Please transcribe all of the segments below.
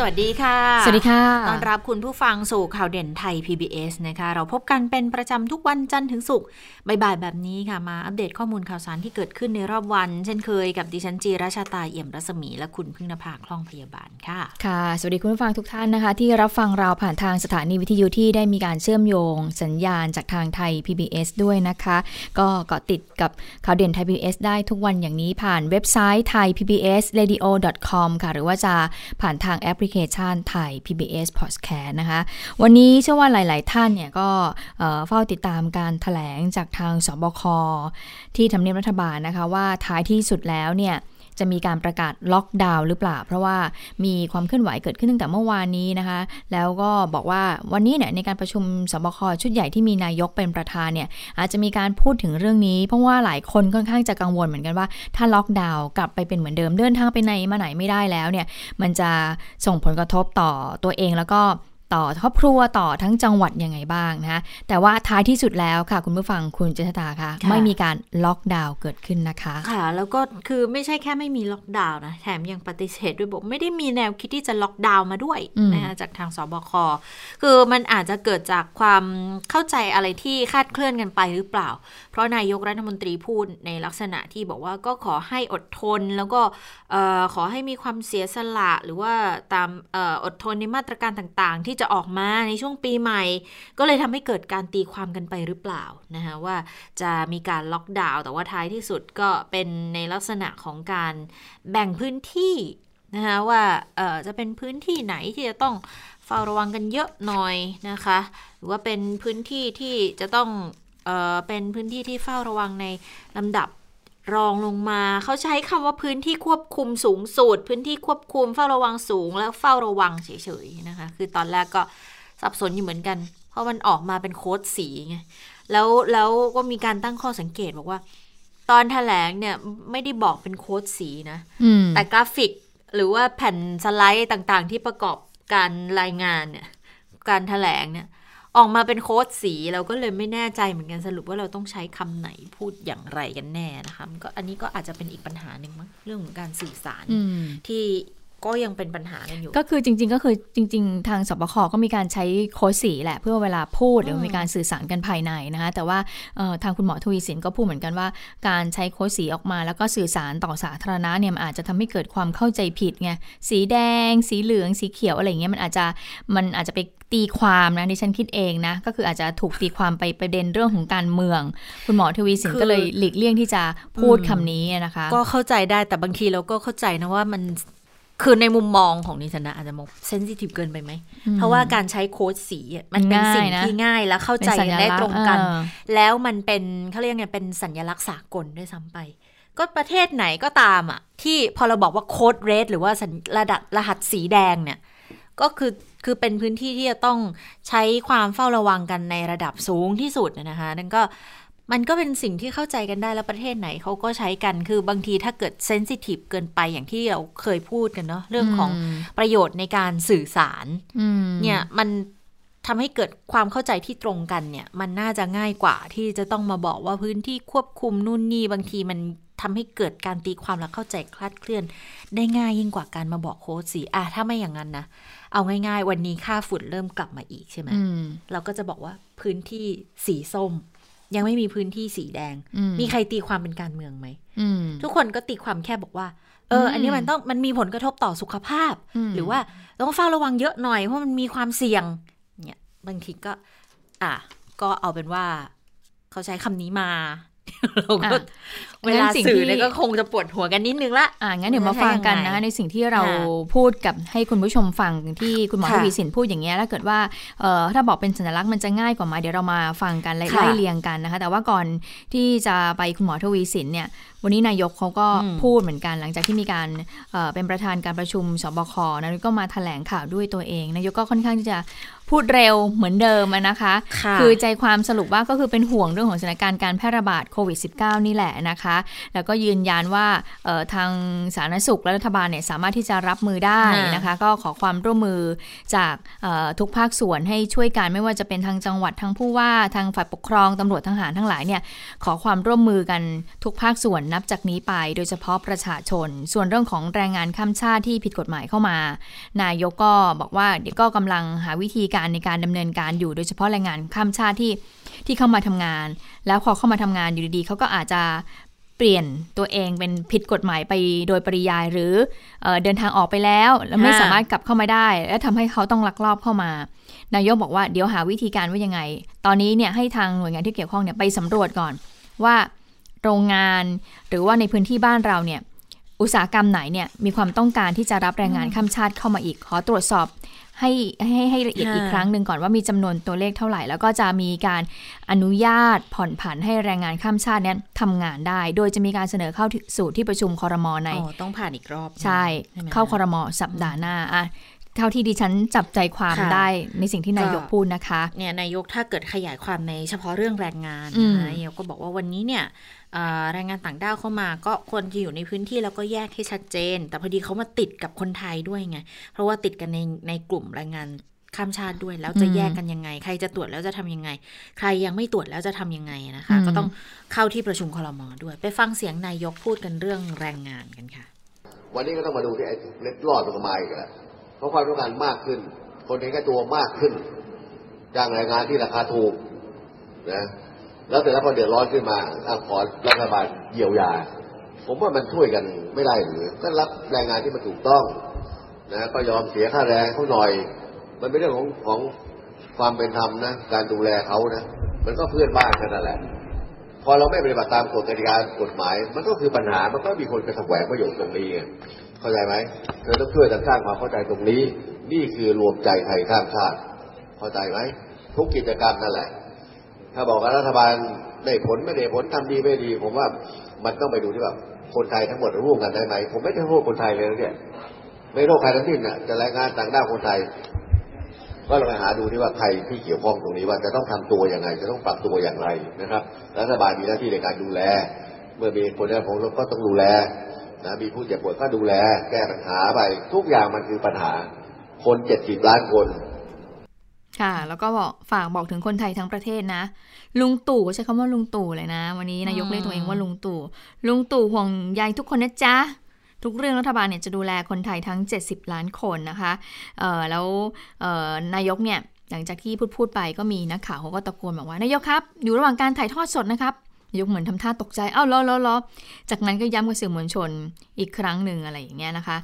สวัสดีค่ะ สวัสดีค่ะ ต้อนรับคุณผู้ฟังสู่ข่าวเด่นไทย PBS นะคะ เราพบกันเป็นประจำทุกวันจันทร์ถึงศุกร์บ่ายๆแบบนี้ค่ะ มาอัปเดตข้อมูลข่าวสารที่เกิดขึ้นในรอบวัน เช่นเคยกับดิฉันจีราชาตาเอี่ยมรัศมีและคุณพึ่งนภาคล่องพยาบาลค่ะ ค่ะ สวัสดีคุณผู้ฟังทุกท่านนะคะ ที่รับฟังเราผ่านทางสถานีวิทยุที่ได้มีการเชื่อมโยง สัญญาณจากทางไทย PBS ด้วยนะคะ ก็เกาะติดกับข่าวเด่นไทย PBS ได้ทุกวันอย่างนี้ผ่านเว็บไซต์ไทย PBS radio com ค่ะ หรือว่าจะผ่านทางแอปพลิเคชันไทย PBS Podcast นะคะ วันนี้เชื่อว่าหลาย ๆ ท่านเนี่ยก็เฝ้าติดตามการถแถลงจากทางสบคที่ทำเนียบรัฐบาลนะคะว่าท้ายที่สุดแล้วเนี่ย จะมีการประกาศล็อกดาวน์หรือเปล่า เพราะว่ามีความเคลื่อนไหวเกิดขึ้นตั้งแต่เมื่อวานนี้นะคะ แล้วก็บอกว่าวันนี้เนี่ยในการประชุมสบคชุดใหญ่ที่มีนายกเป็นประธานเนี่ยอาจจะมีการพูดถึงเรื่องนี้ เพราะว่าหลายคนค่อนข้างจะกังวลเหมือนกันว่า ถ้าล็อกดาวน์กลับไปเป็นเหมือนเดิมเดินทางไปไหนมาไหนไม่ได้แล้วเนี่ยมันจะส่งผลกระทบต่อตัวเองแล้วก็ ต่อครอบครัวต่อทั้งจังหวัดยังไงบ้างนะแต่ว่าท้ายที่สุดแล้วค่ะ คุณผู้ฟังคุณเจษตาค่ะ ไม่มีการล็อกดาวน์เกิดขึ้นนะคะ ค่ะ แล้วก็คือไม่ใช่แค่ไม่มีล็อกดาวน์นะแถมยังปฏิเสธด้วยบอกไม่ได้มีแนวคิดที่จะล็อกดาวน์มาด้วยนะคะจากทางสบคคือมันอาจจะเกิดจากความเข้าใจอะไรที่คาดเคลื่อนกันไปหรือเปล่า เพราะนายกรัฐมนตรีพูดในลักษณะที่บอกว่าก็ขอให้อดทนแล้วก็ขอให้มีความเสียสละหรือว่าตามอดทนในมาตรการต่าง ๆ ที่จะออกมาในช่วงปีใหม่ ก็เลยทำให้เกิดการตีความกันไปหรือเปล่านะคะว่าจะมีการล็อกดาวน์แต่ว่าท้ายที่สุดก็เป็นในลักษณะของการแบ่งพื้นที่นะคะว่าจะเป็นพื้นที่ไหนที่จะต้องเฝ้าระวังกันเยอะหน่อยนะคะ หรือว่าเป็นพื้นที่ที่จะต้องเอเป็นพื้นที่ที่เฝ้าระวังในลำดับ รองลงมาเขาใช้คำว่าพื้นที่ควบคุมสูงสุด พื้นที่ควบคุมเฝ้าระวังสูง แล้วเฝ้าระวังเฉยๆนะคะ คือตอนแรกก็สับสนอยู่เหมือนกัน เพราะมันออกมาเป็นโค้ดสีไงแล้วแล้วก็มีการตั้งข้อสังเกตบอกว่า ตอนแถลงเนี่ยไม่ได้บอกเป็นโค้ดสีนะแต่กราฟิกหรือว่าแผ่นสไลด์ต่างๆ ที่ประกอบการรายงานเนี่ยการถแถลงเนี่ย ออกมาเป็นโค้ดสีเราก็เลยไม่แน่ใจเหมือนกันสรุปว่าเราต้องใช้คำไหนพูดอย่างไรกันแน่นะคะก็อันนี้ก็อาจจะเป็นอีกปัญหาหนึ่งมั้งเรื่องของการสื่อสารที่ ก็ยังเป็นปัญหากันอยู่ ก็คือจริง ๆ ก็คือจริง ๆ ทางสบคก็มีการใช้โค้ดสีแหละ เพื่อเวลาพูดหรือมีการสื่อสารกันภายในนะคะแต่ว่าทางคุณหมอทวีสินก็พูดเหมือนกันว่า การใช้โค้ดสีออกมา แล้วก็สื่อสารต่อสาธารณะเนี่ยมันอาจจะทำให้เกิดความเข้าใจผิดไงสีแดง สีเหลือง สีเขียวอะไรเงี้ยมันอาจจะมันอาจจะไปตีความนะดิฉันคิดเองนะ ก็คืออาจจะถูกตีความไปประเด็นเรื่องของการเมือง คุณหมอทวีสินก็เลยหลีกเลี่ยงที่จะพูดคำนี้นะคะ ก็เข้าใจได้แต่บางทีเราก็เข้าใจนะว่ามัน คือในมุมมองของนิชนะอาจจะมองเซนซิทีฟเกินไปไหม เพราะว่าการใช้โค้ดสีมันเป็นสิ่งที่ง่ายและเข้าใจกันได้ตรงกัน แล้วมันเป็นเขาเรียกไงเป็นสัญลักษณ์สากลด้วยซ้ำไป ก็ประเทศไหนก็ตามอะ ที่พอเราบอกว่าโค้ดเรดหรือว่าระดับรหัสสีแดงเนี่ย ก็คือคือเป็นพื้นที่ที่จะต้องใช้ความเฝ้าระวังกันในระดับสูงที่สุดนะคะนั่นก็ มันก็เป็นสิ่งที่เข้าใจกันได้แล้วประเทศไหนเขาก็ใช้กันคือบางทีถ้าเกิดเซนซิทีฟเกินไปอย่างที่เราเคยพูดกันเนาะเรื่องของประโยชน์ในการสื่อสารเนี่ยมันทำให้เกิดความเข้าใจที่ตรงกันเนี่ย มันน่าจะง่ายกว่าที่จะต้องมาบอกว่าพื้นที่ควบคุมนู่นนี่บางทีมันทำให้เกิดการตีความและเข้าใจคลาดเคลื่อน ได้ง่ายยิ่งกว่าการมาบอกโค้ดสีอะถ้าไม่อย่างนั้นนะ เอาง่าย ๆ วันนี้ค่าฝุ่นเริ่มกลับมาอีกใช่ไหมเราก็จะบอกว่าพื้นที่สีส้ม ยังไม่มีพื้นที่สีแดง มีใครตีความเป็นการเมืองไหมทุกคนก็ตีความแค่บอกว่า เออ อันนี้มันต้องมันมีผลกระทบต่อสุขภาพ หรือว่าต้องเฝ้าระวังเยอะหน่อยเพราะมันมีความเสี่ยง เนี่ยบางทีก็ อะก็เอาเป็นว่า เขาใช้คำนี้มา เราก็เวลาสื่อเนี่ยก็คงจะปวดหัวกันนิดนึงละอ่างั้นเดี๋ยวมาฟังกันนะคะในสิ่งที่เราพูดกับให้คุณผู้ชมฟังที่คุณหมอทวีสินพูดอย่างเงี้ยถ้าเกิดว่าเอ่อถ้าบอกเป็นสัญลักษณ์มันจะง่ายกว่ามาเดี๋ยวเรามาฟังกันไล่เรียงกันนะคะ แต่ว่าก่อนที่จะไปคุณหมอทวีสินเนี่ยวันนี้นายกเขาก็พูดเหมือนกันหลังจากที่มีการเป็นประธานการประชุมสบคนะก็มาแถลงข่าวด้วยตัวเอง นายกก็ค่อนข้างที่จะ พูดเร็วเหมือนเดิมนะคะคือใจความสรุปว่าก็คือเป็นห่วงเรื่องของสถานการณ์การแพร่ระบาดโควิด -19 นี่แหละนะคะ แล้วก็ยืนยันว่าทางสาธารณสุขและรัฐบาลเนี่ยสามารถที่จะรับมือได้นะคะ ก็ขอความร่วมมือจากทุกภาคส่วนให้ช่วยกันไม่ว่าจะเป็นทางจังหวัดทางผู้ว่าทางฝ่ายปกครองตำรวจทหารทั้งหลายเนี่ยขอความร่วมมือกันทุกภาคส่วนนับจากนี้ไป โดยเฉพาะประชาชน ส่วนเรื่องของแรงงานข้ามชาติที่ผิดกฎหมายเข้ามา นายกก็บอกว่าเดี๋ยวก็กำลังหาวิธีการในการดำเนินการอยู่ โดยเฉพาะแรงงานข้ามชาติที่ที่เข้ามาทำงาน แล้วพอเข้ามาทำงานอยู่ดีๆเขาก็อาจจะเปลี่ยนตัวเองเป็นผิดกฎหมายไปโดยปริยายหรือเอเดินทางออกไปแล้วแล้วไม่สามารถกลับเข้ามาได้ และทำให้เขาต้องลักลอบเข้ามา นายกบอกว่าเดี๋ยวหาวิธีการว่ายังไง ตอนนี้เนี่ยให้ทางหน่วยงานที่เกี่ยวข้องเนี่ยไปสำรวจก่อนว่าโรงงานหรือว่าในพื้นที่บ้านเราเนี่ยอุตสาหกรรมไหนเนี่ยมีความต้องการที่จะรับแรงงานข้ามชาติเข้ามาอีก ขอตรวจสอบ ให้ให้ให้ละเอียดอีกครั้งหนึ่งก่อนว่ามีจำนวนตัวเลขเท่าไหร่ แล้วก็จะมีการอนุญาตผ่อนผันให้แรงงานข้ามชาตินี้ทำงานได้ โดยจะมีการเสนอเข้าสู่ที่ประชุมคอรมอในต้องผ่านอีกรอบ ใช่ เข้าคอรมอสัปดาห์หน้าอะเท่าที่ดิฉันจับใจความได้ในสิ่งที่นายกพูดนะคะเนี่ยนายกถ้าเกิดขยายความในเฉพาะเรื่องแรงงานนายกก็บอกว่าวันนี้เนี่ย แรงงานต่างด้าวเข้ามา ก็ควรจะอยู่ในพื้นที่แล้วก็แยกให้ชัดเจน แต่พอดีเขามาติดกับคนไทยด้วยไง เพราะว่าติดกันในในกลุ่มแรงงานข้ามชาติด้วยแล้วจะแยกกันยังไง ใครจะตรวจแล้วจะทำยังไง ใครยังไม่ตรวจแล้วจะทำยังไงนะคะ ก็ต้องเข้าที่ประชุมคลมอด้วย ไปฟังเสียงนายกพูดกันเรื่องแรงงานกันค่ะ วันนี้ก็ต้องมาดูที่ไอ้เล็ดรอดตรงมาอีกแล้วเพราะความต้องการมากขึ้น คนเห็นแค่ตัวมากขึ้นจ้างแรงงานที่ราคาถูกนะ แล้วแต่แล้วพอเดือดร้อนขึ้นมาขอรัฐบาลเยียวยา ผมว่ามันช่วยกันไม่ได้หรือก็รับแรงงานที่มันถูกต้องนะก็ยอมเสียค่าแรงเขาหน่อย มันเป็นเรื่องของของความเป็นธรรมนะการดูแลเขานะมันก็เพื่อนบ้านกันนั่นแหละ พอเราไม่ปฏิบัติตามกฎกติกากฎหมาย มันก็คือปัญหามันก็มีคนไปแสวงประโยชน์ตรงนี้เข้าใจไหมเธอต้องช่วยกันสร้างความเข้าใจตรงนี้ นี่คือรวมใจไทยข้ามชาติเข้าใจไหมทุกกิจกรรมนั่นแหละ ถ้าบอกว่ารัฐบาลได้ผลไม่ได้ผลทำดีไม่ดี ผมว่ามันต้องไปดูที่แบบคนไทยทั้งหมดร่วมกันได้ไหมผมไม่ได้โทษคนไทยเลยนะเนี่ยไม่โทษใครทั้งสิ้นน่ะจะรายงานต่างด้าวคนไทยก็เราไปหาดูที่ว่าใครที่เกี่ยวข้องตรงนี้ว่าจะต้องทำตัวยังไง จะต้องปรับตัวอย่างไรนะครับ รัฐบาลมีหน้าที่ในการดูแล เมื่อมีคนในผมก็ต้องดูแลนะมีผู้เจ็บปวดก็ดูแล แก้ปัญหาไป ทุกอย่างมันคือปัญหา คนเจ็ดสิบล้านคน ค่ะ แล้วก็บอกฝากบอกถึงคนไทยทั้งประเทศนะ ลุงตู่ใช้คำว่าลุงตู่เลยนะ วันนี้นายกเรียกตัวเองว่าลุงตู่ ลุงตู่ห่วงใยทุกคนนะจ๊ะทุกเรื่องรัฐบาลเนี่ยจะดูแลคนไทยทั้ง 70 ล้านคนนะคะเอ่อแล้วเอ่อนายกเนี่ยหลังจากที่พูดพูดไปก็มีนักข่าวเขาก็ตะโกนบอกว่านายกครับ อยู่ระหว่างการถ่ายทอดสดนะครับ ยกเหมือนทำท่าตกใจ เอ้าล้อล้อล้อจากนั้นก็ย้ำกับสื่อมวลชนอีกครั้งหนึ่งอะไรอย่างเงี้ยนะคะ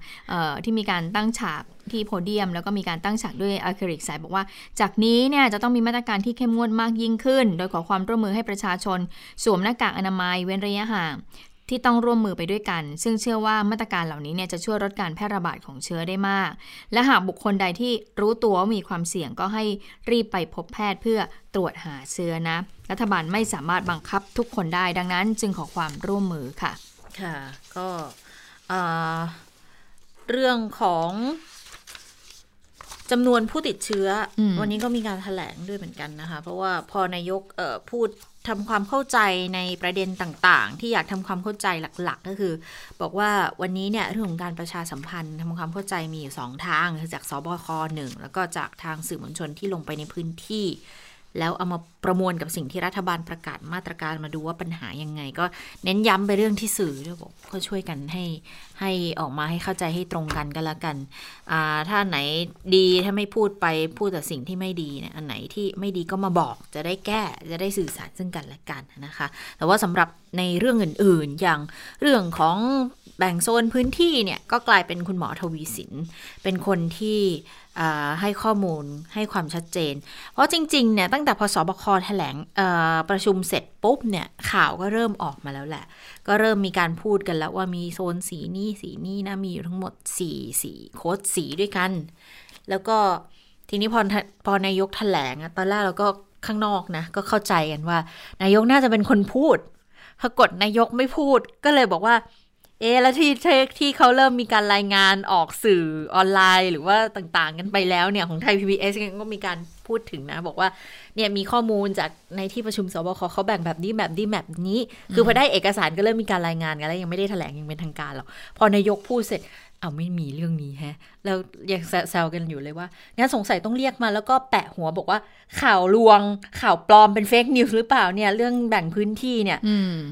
ที่มีการตั้งฉากที่โพเดียม แล้วก็มีการตั้งฉากด้วยอะคริลิกใสบอกว่า จากนี้เนี่ยจะต้องมีมาตรการที่เข้มงวดมากยิ่งขึ้น โดยขอความร่วมมือให้ประชาชน สวมหน้ากากอนามัยเว้นระยะห่าง ที่ต้องร่วมมือไปด้วยกัน ซึ่งเชื่อว่ามาตรการเหล่านี้เนี่ยจะช่วยลดการแพร่ระบาดของเชื้อได้มาก และหากบุคคลใดที่รู้ตัวว่ามีความเสี่ยงก็ให้รีบไปพบแพทย์เพื่อตรวจหาเชื้อนะ รัฐบาลไม่สามารถบังคับทุกคนได้ดังนั้นจึงขอความร่วมมือค่ะ ค่ะ ก็เรื่องของจำนวนผู้ติดเชื้ออวันนี้ก็มีการถแถลงด้วยเหมือนกันนะคะ เพราะว่าพอนายกพูด ทำความเข้าใจในประเด็นต่างๆ ที่อยากทำความเข้าใจหลัก ๆ ก็คือ บอกว่าวันนี้เนี่ยเรื่องของการประชาสัมพันธ์ทำความเข้าใจมีอยู่สองทางคือจากสบคหนึ่งแล้วก็จากทางสื่อมวลชนที่ลงไปในพื้นที่ แล้วเอามาประมวลกับสิ่งที่รัฐบาลประกาศมาตรการมาดูว่าปัญหายังไง ก็เน้นย้ำไปเรื่องที่สื่อด้วยบอกก็ช่วยกันให้ให้ออกมาให้เข้าใจให้ตรงกันก็แล้วกันอ่าถ้าไหนดีถ้าไม่พูดไปพูดแต่สิ่งที่ไม่ดีเนี่ยอันไหนที่ไม่ดีก็มาบอกจะได้แก้จะได้สื่อสารซึ่งกันและกันนะคะ แต่ว่าสำหรับในเรื่องอื่นๆ อย่างเรื่องของแบ่งโซนพื้นที่เนี่ยก็กลายเป็นคุณหมอทวีสิน เป็นคนที่ ให้ข้อมูลให้ความชัดเจน เพราะจริงๆเนี่ยตั้งแต่พอสบคแถลงประชุมเสร็จปุ๊บเนี่ยข่าวก็เริ่มออกมาแล้วแหละ ก็เริ่มมีการพูดกันแล้วว่ามีโซนสีนี้สีนี้นะมีอยู่ทั้งหมด4สีโค้ดสีด้วยกัน แล้วก็ทีนี้พอพอนายกแถลงตอนแรกเราก็ข้างนอกนะก็เข้าใจกันว่า นายกน่าจะเป็นคนพูดปรากฏนายกไม่พูดก็เลยบอกว่า เอแล้วที่ที่เขาเริ่มมีการรายงานออกสื่อออนไลน์หรือว่าต่างๆ กันไปแล้วเนี่ยของไทย PBS ก็มีการพูดถึงนะ บอกว่าเนี่ยมีข้อมูลจากในที่ประชุมสบคเขาแบ่งแบบนี้แบบนี้แบบนี้ คือพอได้เอกสารก็เริ่มมีการรายงานกันแล้วยังไม่ได้แถลงยังเป็นทางการหรอกพอนายกพูดเสร็จ เอาไม่มีเรื่องนี้แฮะแล้วยังแซวกันอยู่เลยว่างั้นสงสัยต้องเรียกมาแล้วก็แปะหัวบอกว่า ข่าวลวง ข่าวปลอมเป็นเฟกนิวส์หรือเปล่าเนี่ย เรื่องแบ่งพื้นที่เนี่ย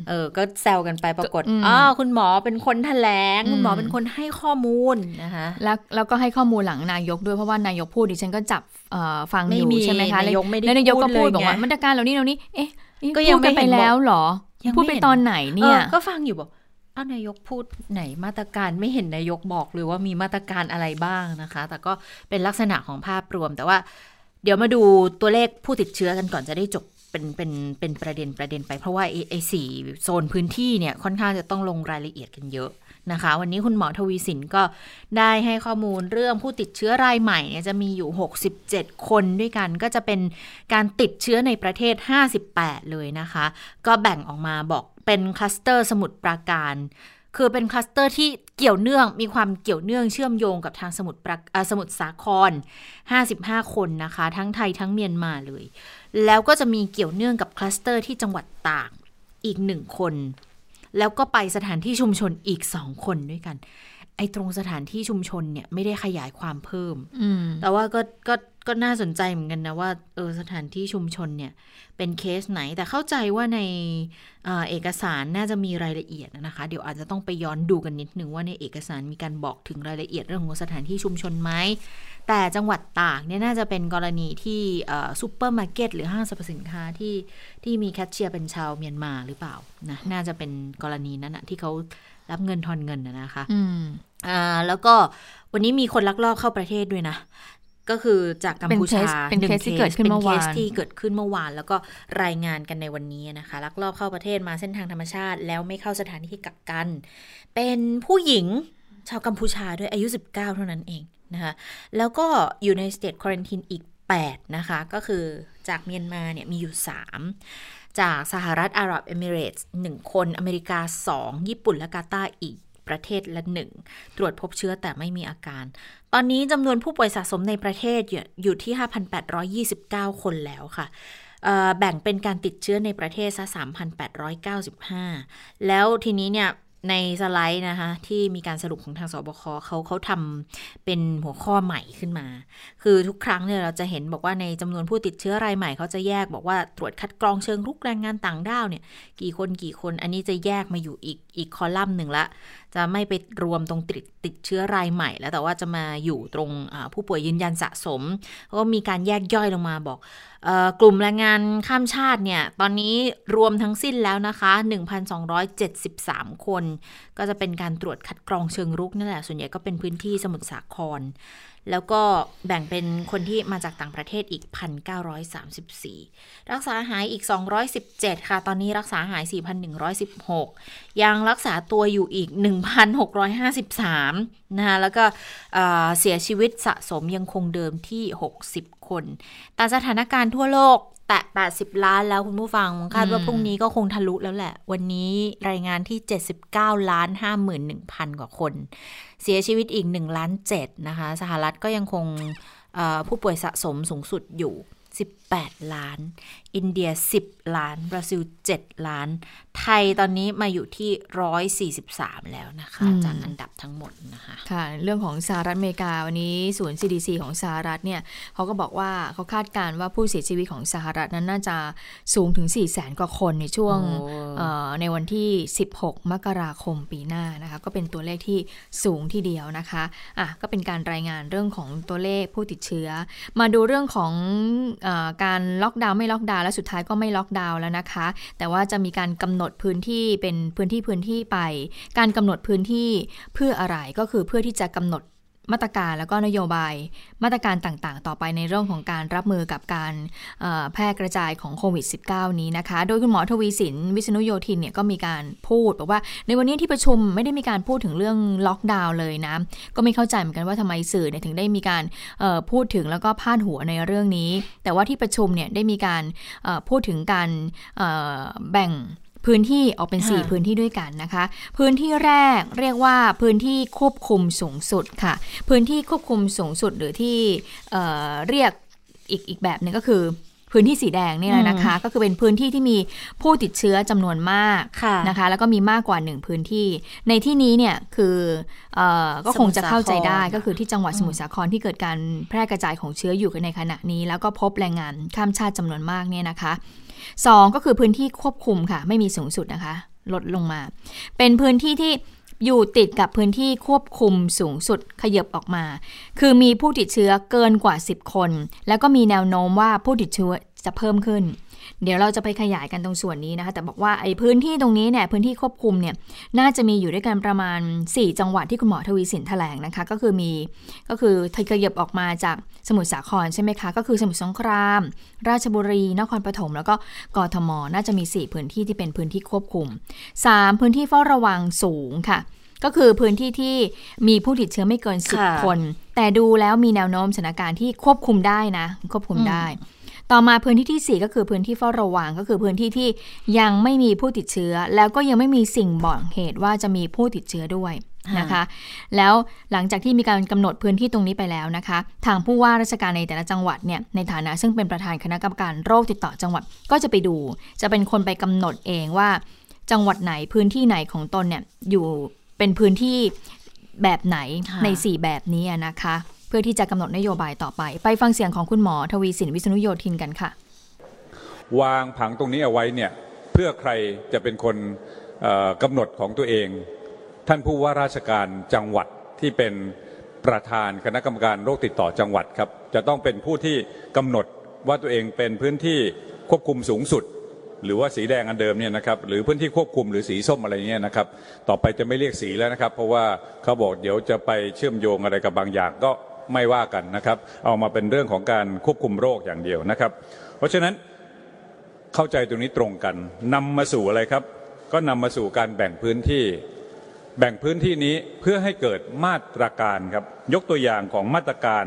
เออ ก็แซวกันไปปรากฏอ๋อคุณหมอเป็นคนแถลง คุณหมอเป็นคนให้ข้อมูลนะคะแล้วแล้วก็ให้ข้อมูลหลังนายกด้วยเพราะว่านายกพูดดิฉันก็จับฟังอยู่ใช่ไหมคะนายกไม่ได้แล้วนายกก็พูดบอกว่ามาตรการเหล่านี้เหล่านี้เอ๊ะก็ยังไม่ไปแล้วหรอ พูดไปตอนไหนเนี่ยก็ฟังอยู่บอก อ้านายกพูดไหนมาตรการไม่เห็นนายกบอกเลยว่ามีมาตรการอะไรบ้างนะคะ แต่ก็เป็นลักษณะของภาพรวม แต่ว่าเดี๋ยวมาดูตัวเลขผู้ติดเชื้อกันก่อนจะได้จบเป็นเป็นเป็นประเด็นประเด็นไปเพราะว่าไอ้สี่โซนพื้นที่เนี่ยค่อนข้างจะต้องลงรายละเอียดกันเยอะนะคะ วันนี้คุณหมอทวีศิลป์ก็ได้ให้ข้อมูลเรื่องผู้ติดเชื้อรายใหม่เนี่ยจะมีอยู่ 67 คนด้วยกัน ก็จะเป็นการติดเชื้อในประเทศ 58 เลยนะคะ ก็แบ่งออกมาบอก เป็นคลัสเตอร์สมุทรปราการ คือเป็นคลัสเตอร์ที่เกี่ยวเนื่องมีความเกี่ยวเนื่องเชื่อมโยงกับทางสมุทรปราสมุทรสาคร 55 คนนะคะ ทั้งไทยทั้งเมียนมาเลย แล้วก็จะมีเกี่ยวเนื่องกับคลัสเตอร์ที่จังหวัดตากอีกหนึ่งคน แล้วก็ไปสถานที่ชุมชนอีกสองคนด้วยกัน ไอ้ตรงสถานที่ชุมชนเนี่ยไม่ได้ขยายความเพิ่มแต่ว่าก็ก็ก็น่าสนใจเหมือนกันนะว่าเออสถานที่ชุมชนเนี่ย เป็นเคสไหนแต่เข้าใจว่าในเอกสารน่าจะมีรายละเอียดนะคะ เดี๋ยวอาจจะต้องไปย้อนดูกันนิดนึงว่าในเอกสารมีการบอกถึงรายละเอียดเรื่องของสถานที่ชุมชนไหมแต่จังหวัดตากเนี่ยน่าจะเป็นกรณีที่ซูเปอร์มาร์เก็ตหรือห้างสรรพสินค้าที่ที่มีแคชเชียร์เป็นชาวเมียนมาหรือเปล่านะน่าจะเป็นกรณีนั้นนะที่เขา รับเงินทอนเงินนะคะอ่าแล้วก็วันนี้มีคนลักลอบเข้าประเทศด้วยนะก็คือจากกัมพูชาเป็นเคสที่เกิดขึ้นเมื่อวานที่เกิดขึ้นเมื่อวาน แล้วก็รายงานกันในวันนี้นะคะลักลอบเข้าประเทศมาเส้นทางธรรมชาติ แล้วไม่เข้าสถานที่กักกัน เป็นผู้หญิงชาวกัมพูชาด้วยอายุ 19 เท่านั้นเองนะคะแล้วก็อยู่ในสเตทควอนตินอีก 8 นะคะ ก็คือจากเมียนมาเนี่ยมีอยู่ 3 จากสหรัฐอาหรับเอมิเรตส์1คน อเมริกา 2 ญี่ปุ่นและกาตาร์อีกประเทศละหนึ่ง ตรวจพบเชื้อแต่ไม่มีอาการ ตอนนี้จำนวนผู้ป่วยสะสมในประเทศอยู่ที่ 5,829 คนแล้วค่ะแบ่งเป็นการติดเชื้อในประเทศซะ3,895 แล้วทีนี้เนี่ย ในสไลด์นะคะ ที่มีการสรุปของทางสบคเขาเขาทำเป็นหัวข้อใหม่ขึ้นมา คือทุกครั้งเนี่ยเราจะเห็นบอกว่าในจำนวนผู้ติดเชื้อรายใหม่เขาจะแยกบอกว่าตรวจคัดกรองเชิงรุกแรงงานต่างด้าวเนี่ย กี่คนกี่คนอันนี้จะแยกมาอยู่อีกอีกคอลัมน์หนึ่งละ จะไม่ไปรวมตรงติดติดเชื้อรายใหม่ แล้วแต่ว่าจะมาอยู่ตรงผู้ป่วยยืนยันสะสม ก็มีการแยกย่อยลงมาบอกกลุ่มแรงงานข้ามชาติเนี่ยตอนนี้รวมทั้งสิ้นแล้วนะคะ 1,273 คน ก็จะเป็นการตรวจคัดกรองเชิงรุกนั่นแหละ ส่วนใหญ่ก็เป็นพื้นที่สมุทรสาคร แล้วก็แบ่งเป็นคนที่มาจากต่างประเทศอีก 1,934 รักษาหายอีก 217 ค่ะ ตอนนี้รักษาหาย 4,116 ยังรักษาตัวอยู่อีก 1,653 นะคะ แล้วก็เสียชีวิตสะสมยังคงเดิมที่ 60 คน แต่สถานการณ์ทั่วโลก ตะ 80 ล้านแล้วคุณผู้ฟังคาดว่าพรุ่งนี้ก็คงทะลุแล้วแหละ วันนี้รายงานที่ 79 ล้าน 51,000 กว่าคน เสียชีวิตอีก1ล้าน7นะคะ สหรัฐก็ยังคงผู้ป่วยสะสมสูงสุดอยู่ 18ล้าน อินเดีย 10 ล้าน บราซิล 7 ล้าน ไทยตอนนี้มาอยู่ที่ 143 แล้วนะคะ จากอันดับทั้งหมดนะคะ ค่ะ เรื่องของสหรัฐอเมริกา วันนี้ศูนย์ CDC ของสหรัฐเนี่ยเขาก็บอกว่าเขาคาดการณ์ว่าผู้เสียชีวิตของสหรัฐนั้นน่าจะสูงถึง 4 0 0แสนกว่าคนในช่วงในวันที่ 16 มกราคมปีหน้านะคะ ก็เป็นตัวเลขที่สูงทีเดียวนะคะอะก็เป็นการรายงานเรื่องของตัวเลขผู้ติดเชื้อ มาดูเรื่องของอการล็อกดาวน์ไม่ล็อกดาวน์และสุดท้ายก็ไม่ล็อกดาวน์แล้วนะคะ แต่ว่าจะมีการกำหนดพื้นที่เป็นพื้นที่พื้นที่ไป การกำหนดพื้นที่เพื่ออะไรก็คือเพื่อที่จะกำหนด มาตรการแล้วก็นโยบายมาตรการต่างๆ ต่อไปในเรื่องของการรับมือกับการแพร่กระจายของโควิด -19 นี้นะคะ โดยคุณหมอทวีสินวิษณุโยธินเนี่ยก็มีการพูดบอกว่าในวันนี้ที่ประชุมไม่ได้มีการพูดถึงเรื่องล็อกดาวน์เลยนะ ก็ไม่เข้าใจเหมือนกันว่าทำไมสื่อเนี่ยถึงได้มีการพูดถึงแล้วก็พาดหัวในเรื่องนี้ แต่ว่าที่ประชุมเนี่ยได้มีการพูดถึงการแบ่ง พื้นที่ออกเป็น 4 พื้นที่ด้วยกันนะคะ พื้นที่แรกเรียกว่าพื้นที่ควบคุมสูงสุดค่ะ พื้นที่ควบคุมสูงสุดหรือที่เรียกอีกอีกแบบหนึ่งก็คือพื้นที่สีแดงนี่แหละนะคะ ก็คือเป็นพื้นที่ที่มีผู้ติดเชื้อจำนวนมากนะคะ แล้วก็มีมากกว่าหนึ่งพื้นที่ ในที่นี้เนี่ยคืออก็คงจะเข้าใจได้ก็คือที่จังหวัดสมุทรสาครที่เกิดการแพร่กระจายของเชื้ออยู่กันในขณะนี้ แล้วก็พบแรงงานข้ามชาติจำนวนมากเนี่ยนะคะ สองก็คือพื้นที่ควบคุมค่ะ ไม่มีสูงสุดนะคะ ลดลงมา เป็นพื้นที่ที่อยู่ติดกับพื้นที่ควบคุมสูงสุดขยับออกมา คือมีผู้ติดเชื้อเกินกว่า 10 คน แล้วก็มีแนวโน้มว่าผู้ติดเชื้อจะเพิ่มขึ้น เดี๋ยวเราจะไปขยายกันตรงส่วนนี้นะคะ แต่บอกว่าไอ้พื้นที่ตรงนี้เนี่ยพื้นที่ควบคุมเนี่ยน่าจะมีอยู่ด้วยกันประมาณ 4 จังหวัดที่คุณหมอทวีสินแถลงนะคะ ก็คือมีก็คือขยับออกมาจากสมุทรสาครใช่ไหมคะ ก็คือสมุทรสงคราม ราชบุรี นครปฐมแล้วก็กทม น่าจะมี 4 พื้นที่ที่เป็นพื้นที่ควบคุม 3 พื้นที่เฝ้าระวังสูงค่ะก็คือพื้นที่ที่มีผู้ติดเชื้อไม่เกินสิบคน แต่ดูแล้วมีแนวโน้มสถานการณ์ที่ควบคุมได้นะ ควบคุมได้ ต่อมาพื้นที่ที่ 4 ก็คือพื้นที่เฝ้าระวังก็คือพื้นที่ที่ยังไม่มีผู้ติดเชื้อ แล้วก็ยังไม่มีสิ่งบอกเหตุว่าจะมีผู้ติดเชื้อด้วยนะคะ แล้วหลังจากที่มีการกำหนดพื้นที่ตรงนี้ไปแล้วนะคะ ทางผู้ว่าราชการในแต่ละจังหวัดเนี่ยในฐานะซึ่งเป็นประธานคณะกรรมการโรคติดต่อจังหวัดก็จะไปดู จะเป็นคนไปกำหนดเองว่า จังหวัดไหนพื้นที่ไหนของตนเนี่ยอยู่เป็นพื้นที่แบบไหนใน 4 แบบนี้นะคะเพื่อที่จะกำหนดนโยบายต่อไป ไปฟังเสียงของคุณหมอทวีสินวิษณุโยธินกันค่ะ วางผังตรงนี้เอาไว้เนี่ยเพื่อใครจะเป็นคนกำหนดของตัวเอง ท่านผู้ว่าราชการจังหวัดที่เป็นประธานคณะกรรมการโรคติดต่อจังหวัดครับ จะต้องเป็นผู้ที่กำหนดว่าตัวเองเป็นพื้นที่ควบคุมสูงสุด หรือว่าสีแดงอันเดิมเนี่ยนะครับหรือพื้นที่ควบคุมหรือสีส้มอะไรเงี้ยนะครับ ต่อไปจะไม่เรียกสีแล้วนะครับ เพราะว่าเขาบอกเดี๋ยวจะไปเชื่อมโยงอะไรกับบางอย่างก็ ไม่ว่ากันนะครับ เอามาเป็นเรื่องของการควบคุมโรคอย่างเดียวนะครับ เพราะฉะนั้นเข้าใจตรงนี้ตรงกันนำมาสู่อะไรครับ ก็นำมาสู่การแบ่งพื้นที่ แบ่งพื้นที่นี้เพื่อให้เกิดมาตรการครับ ยกตัวอย่างของมาตรการ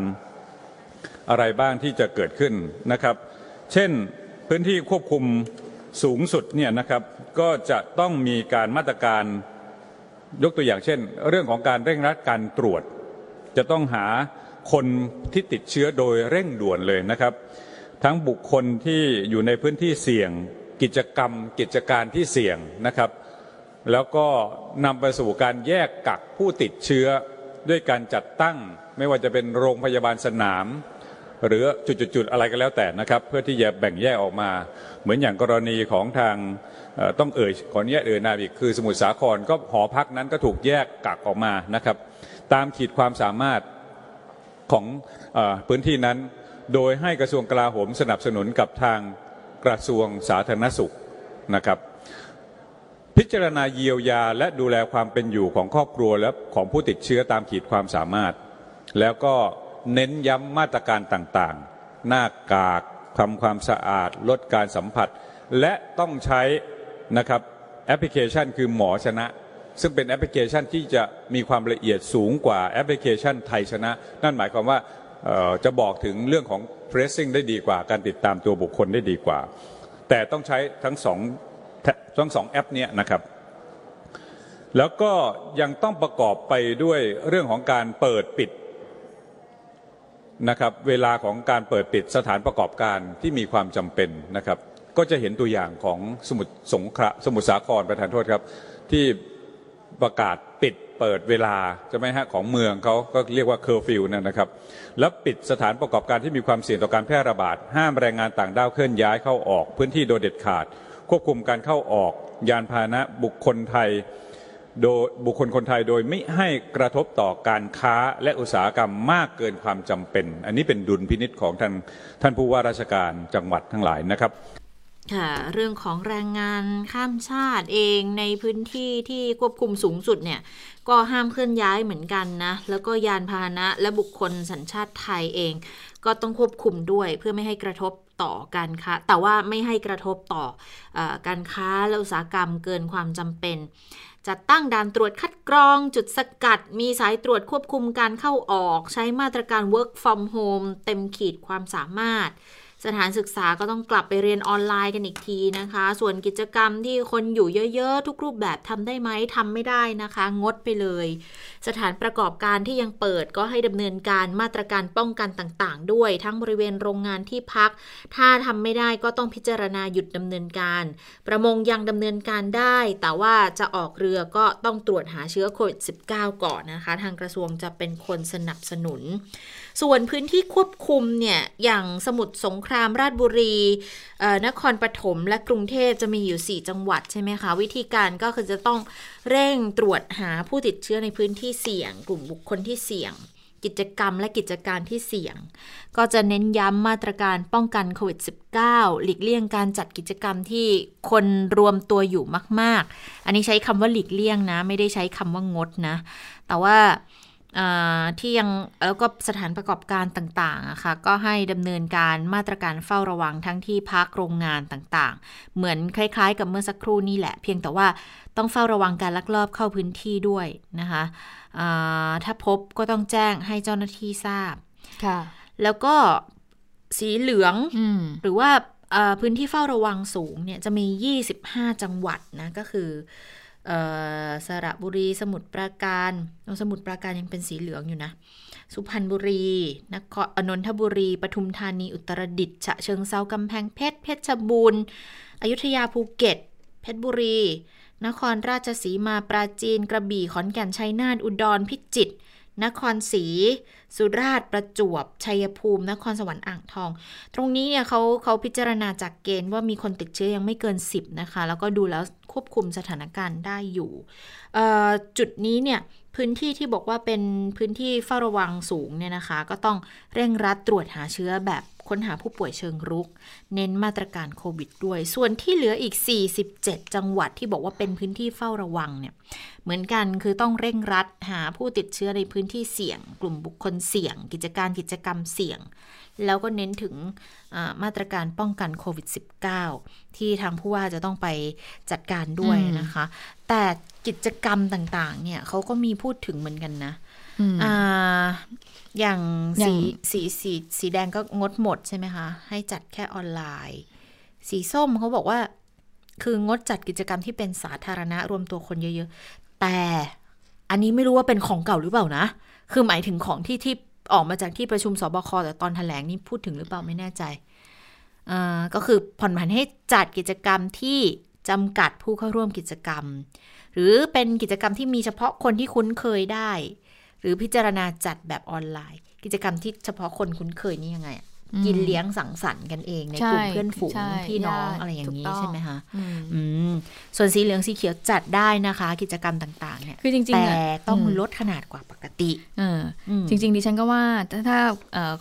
อะไรบ้างที่จะเกิดขึ้นนะครับ เช่นพื้นที่ควบคุมสูงสุดเนี่ยนะครับ ก็จะต้องมีการมาตรการยกตัวอย่างเช่น เรื่องของการเร่งรัดการตรวจ จะต้องหา คนที่ติดเชื้อโดยเร่งด่วนเลยนะครับ ทั้งบุคคลที่อยู่ในพื้นที่เสี่ยง กิจกรรม กิจการที่เสี่ยงนะครับ แล้วก็นำไปสู่การแยกกักผู้ติดเชื้อด้วยการจัดตั้ง ไม่ว่าจะเป็นโรงพยาบาลสนาม หรือจุดๆอะไรก็แล้วแต่นะครับ เพื่อที่จะแบ่งแยกออกมา เหมือนอย่างกรณีของทางต้องเอ่ยขออนุญาตเอ่ยนามอีกคือสมุทรสาครก็หอพักนั้นก็ถูกแยกกักออกมานะครับ ตามขีดความสามารถ ของอพื้นที่นั้น โดยให้กระทรวงกลาโหมสนับสนุนกับทางกระทรวงสาธารณสุขนะครับ พิจารณาเยียวยาและดูแลความเป็นอยู่ของครอบครัวและของผู้ติดเชื้อตามขีดความสามารถ แล้วก็เน้นย้ำมาตรการต่างๆ หน้ากากทำความสะอาด ลดการสัมผัส และต้องใช้นะครับแอปพลิเคชันคือหมอชนะ ซึ่งเป็นแอปพลิเคชันที่จะมีความละเอียดสูงกว่าแอปพลิเคชันไทยชนะ นั่นหมายความว่าจะบอกถึงเรื่องของ tracing ได้ดีกว่า การติดตามตัวบุคคลได้ดีกว่า แต่ต้องใช้ทั้งสองทั้งสองแอปเนี้ยนะครับ แล้วก็ยังต้องประกอบไปด้วยเรื่องของการเปิดปิดนะครับเวลาของการเปิดปิดสถานประกอบการที่มีความจำเป็นนะครับ ก็จะเห็นตัวอย่างของสมุทรสงคราสมุทรสาครประธานโทษครับ ที่ ประกาศปิดเปิดเวลาจะไหมฮะของเมืองเขาก็เรียกว่าเคอร์ฟิวนะครับ แล้วปิดสถานประกอบการที่มีความเสี่ยงต่อการแพร่ระบาด ห้ามแรงงานต่างด้าวเคลื่อนย้ายเข้าออก พื้นที่โดยเด็ดขาด ควบคุมการเข้าออก ยานพาหนะบุคคลไทย โดยบุคคลคนไทยโดยไม่ให้กระทบต่อการค้าและอุตสาหกรรมมากเกินความจำเป็น อันนี้เป็นดุลพินิษของท่านท่านผู้ว่าราชการจังหวัดทั้งหลายนะครับ ค่ะเรื่องของแรงงานข้ามชาติเองในพื้นที่ที่ควบคุมสูงสุดเนี่ยก็ห้ามเคลื่อนย้ายเหมือนกันนะ แล้วก็ยานพาหนะและบุคคลสัญชาติไทยเอง ก็ต้องควบคุมด้วยเพื่อไม่ให้กระทบต่อการค้า แต่ว่าไม่ให้กระทบต่ออการค้าและอุตสาหกรรมเกินความจำเป็นจัดตั้งด่านตรวจคัดกรองจุดสกัด มีสายตรวจควบคุมการเข้าออก ใช้มาตรการ work from home เต็มขีดความสามารถ สถานศึกษาก็ต้องกลับไปเรียนออนไลน์กันอีกทีนะคะ ส่วนกิจกรรมที่คนอยู่เยอะๆ ทุกรูปแบบทำได้ไหมทำไม่ได้นะคะ งดไปเลย สถานประกอบการที่ยังเปิดก็ให้ดำเนินการมาตรการป้องกันต่างๆ ด้วย ทั้งบริเวณโรงงานที่พัก ถ้าทำไม่ได้ก็ต้องพิจารณาหยุดดำเนินการ ประมงยังดำเนินการได้ แต่ว่าจะออกเรือก็ต้องตรวจหาเชื้อโควิด -19 ก่อนนะคะ ทางกระทรวงจะเป็นคนสนับสนุน ส่วนพื้นที่ควบคุมเนี่ยอย่างสมุทรสงครามราชบุรีนครปฐมและกรุงเทพจะมีอยู่ 4 จังหวัดใช่ไหมคะ วิธีการก็คือจะต้องเร่งตรวจหาผู้ติดเชื้อในพื้นที่เสี่ยง กลุ่มบุคคลที่เสี่ยง กิจกรรมและกิจการที่เสี่ยง ก็จะเน้นย้ำมาตรการป้องกันโควิด -19 หลีกเลี่ยงการจัดกิจกรรมที่คนรวมตัวอยู่มาก ๆ อันนี้ใช้คำว่าหลีกเลี่ยงนะ ไม่ได้ใช้คำว่างดนะ แต่ว่า ที่ยังแล้วก็สถานประกอบการต่างๆนะคะก็ให้ดำเนินการมาตรการเฝ้าระวังทั้งที่พักโรงงานต่างๆ เหมือนคล้าย ๆ กับเมื่อสักครู่นี้แหละ เพียงแต่ว่าต้องเฝ้าระวังการลักลอบเข้าพื้นที่ด้วยนะคะถ้าพบก็ต้องแจ้งให้เจ้าหน้าที่ทราบค่ะแล้วก็สีเหลืองหรือว่าพื้นที่เฝ้าระวังสูงเนี่ยจะมี 25 จังหวัดนะก็คือ สระบุรี สมุทรปราการสมุทรปราการยังเป็นสีเหลืองอยู่นะ สุพรรณบุรี นครอนนทบุรี ปทุมธานี อุตรดิตถ์ ฉะเชิงเซา กำแพงเพชร เพชรบูรณ์ อยุธยา ภูเก็ต เพชรบุรี นครราชสีมา ปราจีน กระบี่ ขอนแก่น ชัยนาท อุดร พิจิตร นครศรี สุราษฎร์ประจวบ ชัยภูมิ นครสวรรค์อ่างทอง ตรงนี้เนี่ยเขาเขาพิจารณาจากเกณฑ์ว่ามีคนติดเชื้อยังไม่เกิน 10 นะคะ แล้วก็ดูแล้วควบคุมสถานการณ์ได้อยู่ จุดนี้เนี่ย พื้นที่ที่บอกว่าเป็นพื้นที่เฝ้าระวังสูงเนี่ยนะคะ ก็ต้องเร่งรัดตรวจหาเชื้อแบบค้นหาผู้ป่วยเชิงรุก เน้นมาตรการโควิดด้วย ส่วนที่เหลืออีก 47 จังหวัดที่บอกว่าเป็นพื้นที่เฝ้าระวังเนี่ยเหมือนกันคือต้องเร่งรัดหาผู้ติดเชื้อในพื้นที่เสี่ยง กลุ่มบุคคลเสี่ยง กิจการกิจกรรมเสี่ยง แล้วก็เน้นถึงมาตรการป้องกันโควิด -19 ที่ทางผู้ว่าจะต้องไปจัดการด้วยนะคะ แต่ กิจกรรมต่าง ๆ เนี่ยเขาก็มีพูดถึงเหมือนกันนะอ่าอย่างสีสีสีสีแดงก็งดหมดใช่ไหมคะ ให้จัดแค่ออนไลน์ สีส้มเขาบอกว่า คืองดจัดกิจกรรมที่เป็นสาธารณะรวมตัวคนเยอะ ๆ แต่อันนี้ไม่รู้ว่าเป็นของเก่าหรือเปล่านะ คือหมายถึงของที่ที่ออกมาจากที่ประชุมสบคแต่ตอนแถลงนี่พูดถึงหรือเปล่าไม่แน่ใจก็คือผ่อนผันให้จัดกิจกรรมที่ จำกัดผู้เข้าร่วมกิจกรรม หรือเป็นกิจกรรมที่มีเฉพาะคนที่คุ้นเคยได้ หรือพิจารณาจัดแบบออนไลน์ กิจกรรมที่เฉพาะคนคุ้นเคยนี่ยังไง กินเลี้ยงสังสรรค์กันเองในกลุ่มเพื่อนฝูงพี่น้องอะไรอย่างนี้ใช่ไหมคะส่วนสีเหลืองสีเขียวจัดได้นะคะ กิจกรรมต่างๆเนี่ยคือจริงๆแต่ต้องลดขนาดกว่าปกติจริง ๆ ดิฉันก็ว่าถ้า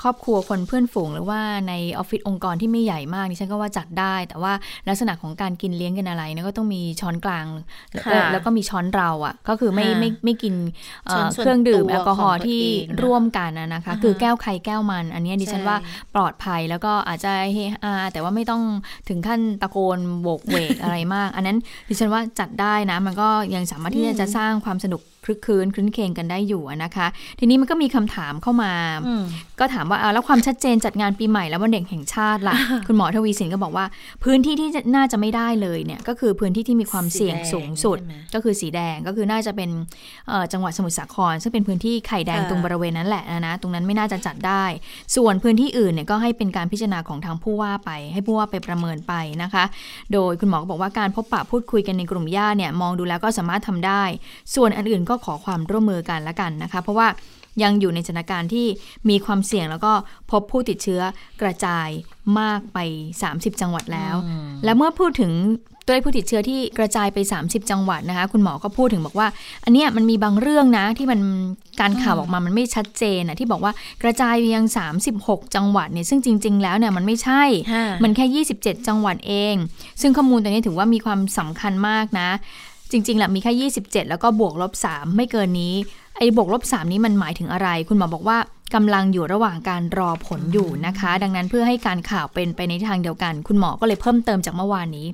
ครอบครัวคนเพื่อนฝูง หรือว่าในออฟฟิศองค์กรที่ไม่ใหญ่มากดิฉันก็ว่าจัดได้ แต่ว่าลักษณะของการกินเลี้ยงกันอะไรเนี่ยก็ต้องมีช้อนกลาง แล้วก็มีช้อนเราอะ ก็คือไม่ไม่ไม่กินเครื่องดื่มแอลกอฮอล์ที่ร่วมกันนะคะ คือแก้วใครแก้วมัน อันนี้ดิฉันว่าปลอดภัยแล้วก็อาจจะเฮฮาแต่ว่าไม่ต้องถึงขั้นตะโกนโบกเวกอะไรมาก อันนั้นดิฉันว่าจัดได้นะ มันก็ยังสามารถที่จะสร้างความสนุก คลึกคืนคลื้นเคงกันได้อยู่นะคะ ทีนี้มันก็มีคำถามเข้ามา ก็ถามว่าแล้วความชัดเจนจัดงานปีใหม่แล้ววันเด็กแห่งชาติล่ะ คุณหมอทวีสินก็บอกว่า พื้นที่ที่น่าจะไม่ได้เลยเนี่ยก็คือพื้นที่ที่มีความเสี่ยงสูงสุด ก็คือสีแดงก็คือน่าจะเป็นจังหวัดสมุทรสาคร ซึ่งเป็นพื้นที่ไข่แดงตรงบริเวณนั้นแหละนะตรงนั้นไม่น่าจะจัดได้ ส่วนพื้นที่อื่นเนี่ยก็ให้เป็นการพิจารณาของทางผู้ว่าไป ให้ผู้ว่าไปประเมินไปนะคะ โดยคุณหมอก็บอกว่าการพบปะพูดคุยกันในกลุ่มญาติเนี่ยมองดูแล้วก็สามารถทำได้ ส่วนอันอื่นก็ขอความร่วมมือกันละกันนะคะ เพราะว่ายังอยู่ในสถานการณ์ที่มีความเสี่ยงแล้วก็พบผู้ติดเชื้อกระจายมากไป 30 จังหวัดแล้ว และเมื่อพูดถึงตัวเลขผู้ติดเชื้อที่กระจายไป 30 จังหวัดนะคะ คุณหมอก็พูดถึงบอกว่า อันนี้มันมีบางเรื่องนะที่มันการข่าวออกมามันไม่ชัดเจนนะที่บอกว่ากระจายไปยัง 36 จังหวัดเนี่ยซึ่งจริง ๆ แล้วเนี่ยมันไม่ใช่ มันแค่ 27 จังหวัดเอง ซึ่งข้อมูลตรงนี้ถือว่ามีความสำคัญมากนะ จริงๆแหละมีแค่ 27 แล้วก็บวกลบ 3 ไม่เกินนี้ ไอ้บวกลบ 3 นี้มันหมายถึงอะไร คุณหมอบอกว่ากำลังอยู่ระหว่างการรอผลอยู่นะคะ ดังนั้นเพื่อให้การข่าวเป็นไปในทางเดียวกัน คุณหมอก็เลยเพิ่มเติมจากเมื่อวานนี้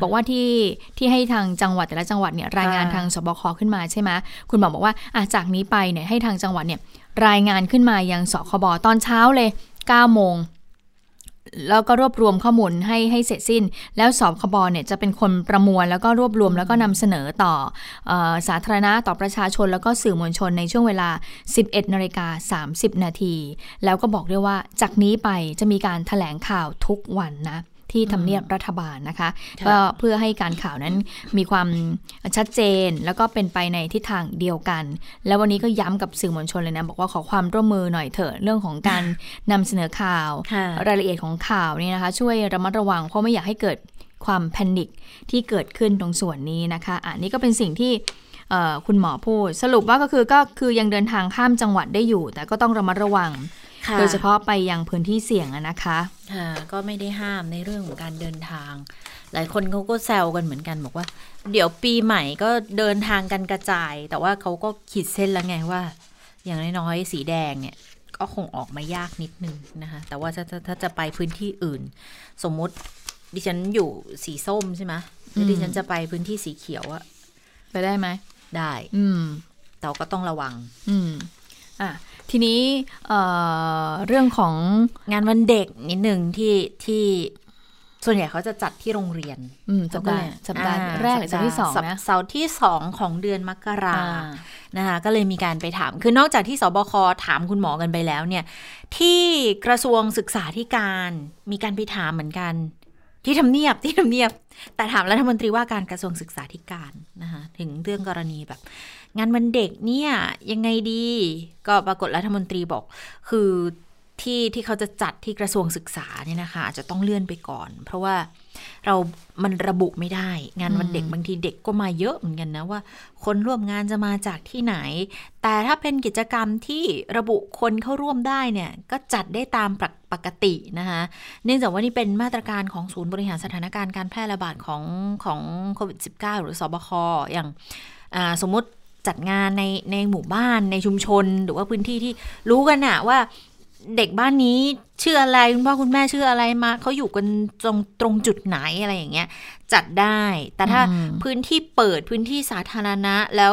บอกว่าที่ที่ให้ทางจังหวัดแต่ละจังหวัดเนี่ยรายงานทางสบคขึ้นมาใช่ไหมคุณหมอบอกว่าอะจากนี้ไปเนี่ยให้ทางจังหวัดเนี่ยรายงานขึ้นมายังสคบตอนเช้าเลย9โมง แล้วก็รวบรวมข้อมูลให้ให้เสร็จสิ้น แล้วสคบเนี่ยจะเป็นคนประมวลแล้วก็รวบรวมแล้วก็นำเสนอต่อออสาธารณะต่อประชาชน แล้วก็สื่อมวลชนในช่วงเวลา 11นาฬิกา30 นาที แล้วก็บอกด้วยว่าจากนี้ไปจะมีการถแถลงข่าวทุกวันนะ ที่ทำเนียบรัฐบาลนะคะก็เพื่อให้การข่าวนั้นมีความชัดเจน แล้วก็เป็นไปในทิศทางเดียวกัน แล้ววันนี้ก็ย้ำกับสื่อมวลชนเลยนะ บอกว่าขอความร่วมมือหน่อยเถอะเรื่องของการนำเสนอข่าว รายละเอียดของข่าวนี่นะคะ ช่วยระมัดระวังเพราะไม่อยากให้เกิดความแพนิคที่เกิดขึ้นตรงส่วนนี้นะคะอันนี้ก็เป็นสิ่งที่คุณหมอพูด สรุปว่าก็คือก็คือยังเดินทางข้ามจังหวัดได้อยู่ แต่ก็ต้องระมัดระวัง โดยเฉพาะไปยังพื้นที่เสี่ยงนะคะค่ะก็ไม่ได้ห้ามในเรื่องของการเดินทาง หลายคนเขาก็แซวกันเหมือนกันบอกว่า เดี๋ยวปีใหม่ก็เดินทางกันกระจาย แต่ว่าเขาก็ขีดเส้นแล้วไงว่า อย่างน้อยๆสีแดงเนี่ยก็คงออกมายากนิดนึงนะคะ แต่ว่าถ้าถ้าจะไปพื้นที่อื่น สมมุติดิฉันอยู่สีส้มใช่ไหมแล้วดิฉันจะไปพื้นที่สีเขียวอะไปได้ไหมได้ อืมแต่ก็ต้องระวัง อืมอะ ทีนี้เเรื่องของงานวันเด็กนิดหนึ่งที่ที่ส่วนใหญ่เขาจะจัดที่โรงเรียนสัปดาห์สัปดาห์แรกหรือสัปดาห์ที่สองนะเสาร์ที่สองของเดือนมกรานะคะก็เลยมีการไปถาม คือนอกจากที่สบคถามคุณหมอกันไปแล้วเนี่ย ที่กระทรวงศึกษาธิการมีการไปถามเหมือนกัน ที่ทำเนียบที่ทำเนียบ แต่ถามรัฐมนตรีว่าการกระทรวงศึกษาธิการนะคะถึงเรื่องกรณีแบบ งานวันเด็กเนี่ยยังไงดี ก็ปรากฏรัฐมนตรีบอก คือที่ที่เขาจะจัดที่กระทรวงศึกษาเนี่ยนะคะอาจจะต้องเลื่อนไปก่อน เพราะว่าเรามันระบุไม่ได้ งานวันเด็กบางทีเด็กก็มาเยอะเหมือนกันนะว่า คนร่วมงานจะมาจากที่ไหน แต่ถ้าเป็นกิจกรรมที่ระบุคนเข้าร่วมได้เนี่ยก็จัดได้ตามปกตินะคะเนื่องจากว่านี่เป็นมาตรการของศูนย์บริหารสถานการณ์การแพร่ระบาดของของโควิด -19 หรือสอบคอย่างสมมติ จัดงานในในหมู่บ้านในชุมชน หรือว่าพื้นที่ที่รู้กันอะว่าเด็กบ้านนี้ชื่ออะไรคุณพ่อคุณแม่ชื่ออะไรมาเขาอยู่กันตรงตรงจุดไหนอะไรอย่างเงี้ยจัดได้ แต่ถ้าพื้นที่เปิดพื้นที่สาธารณะแล้ว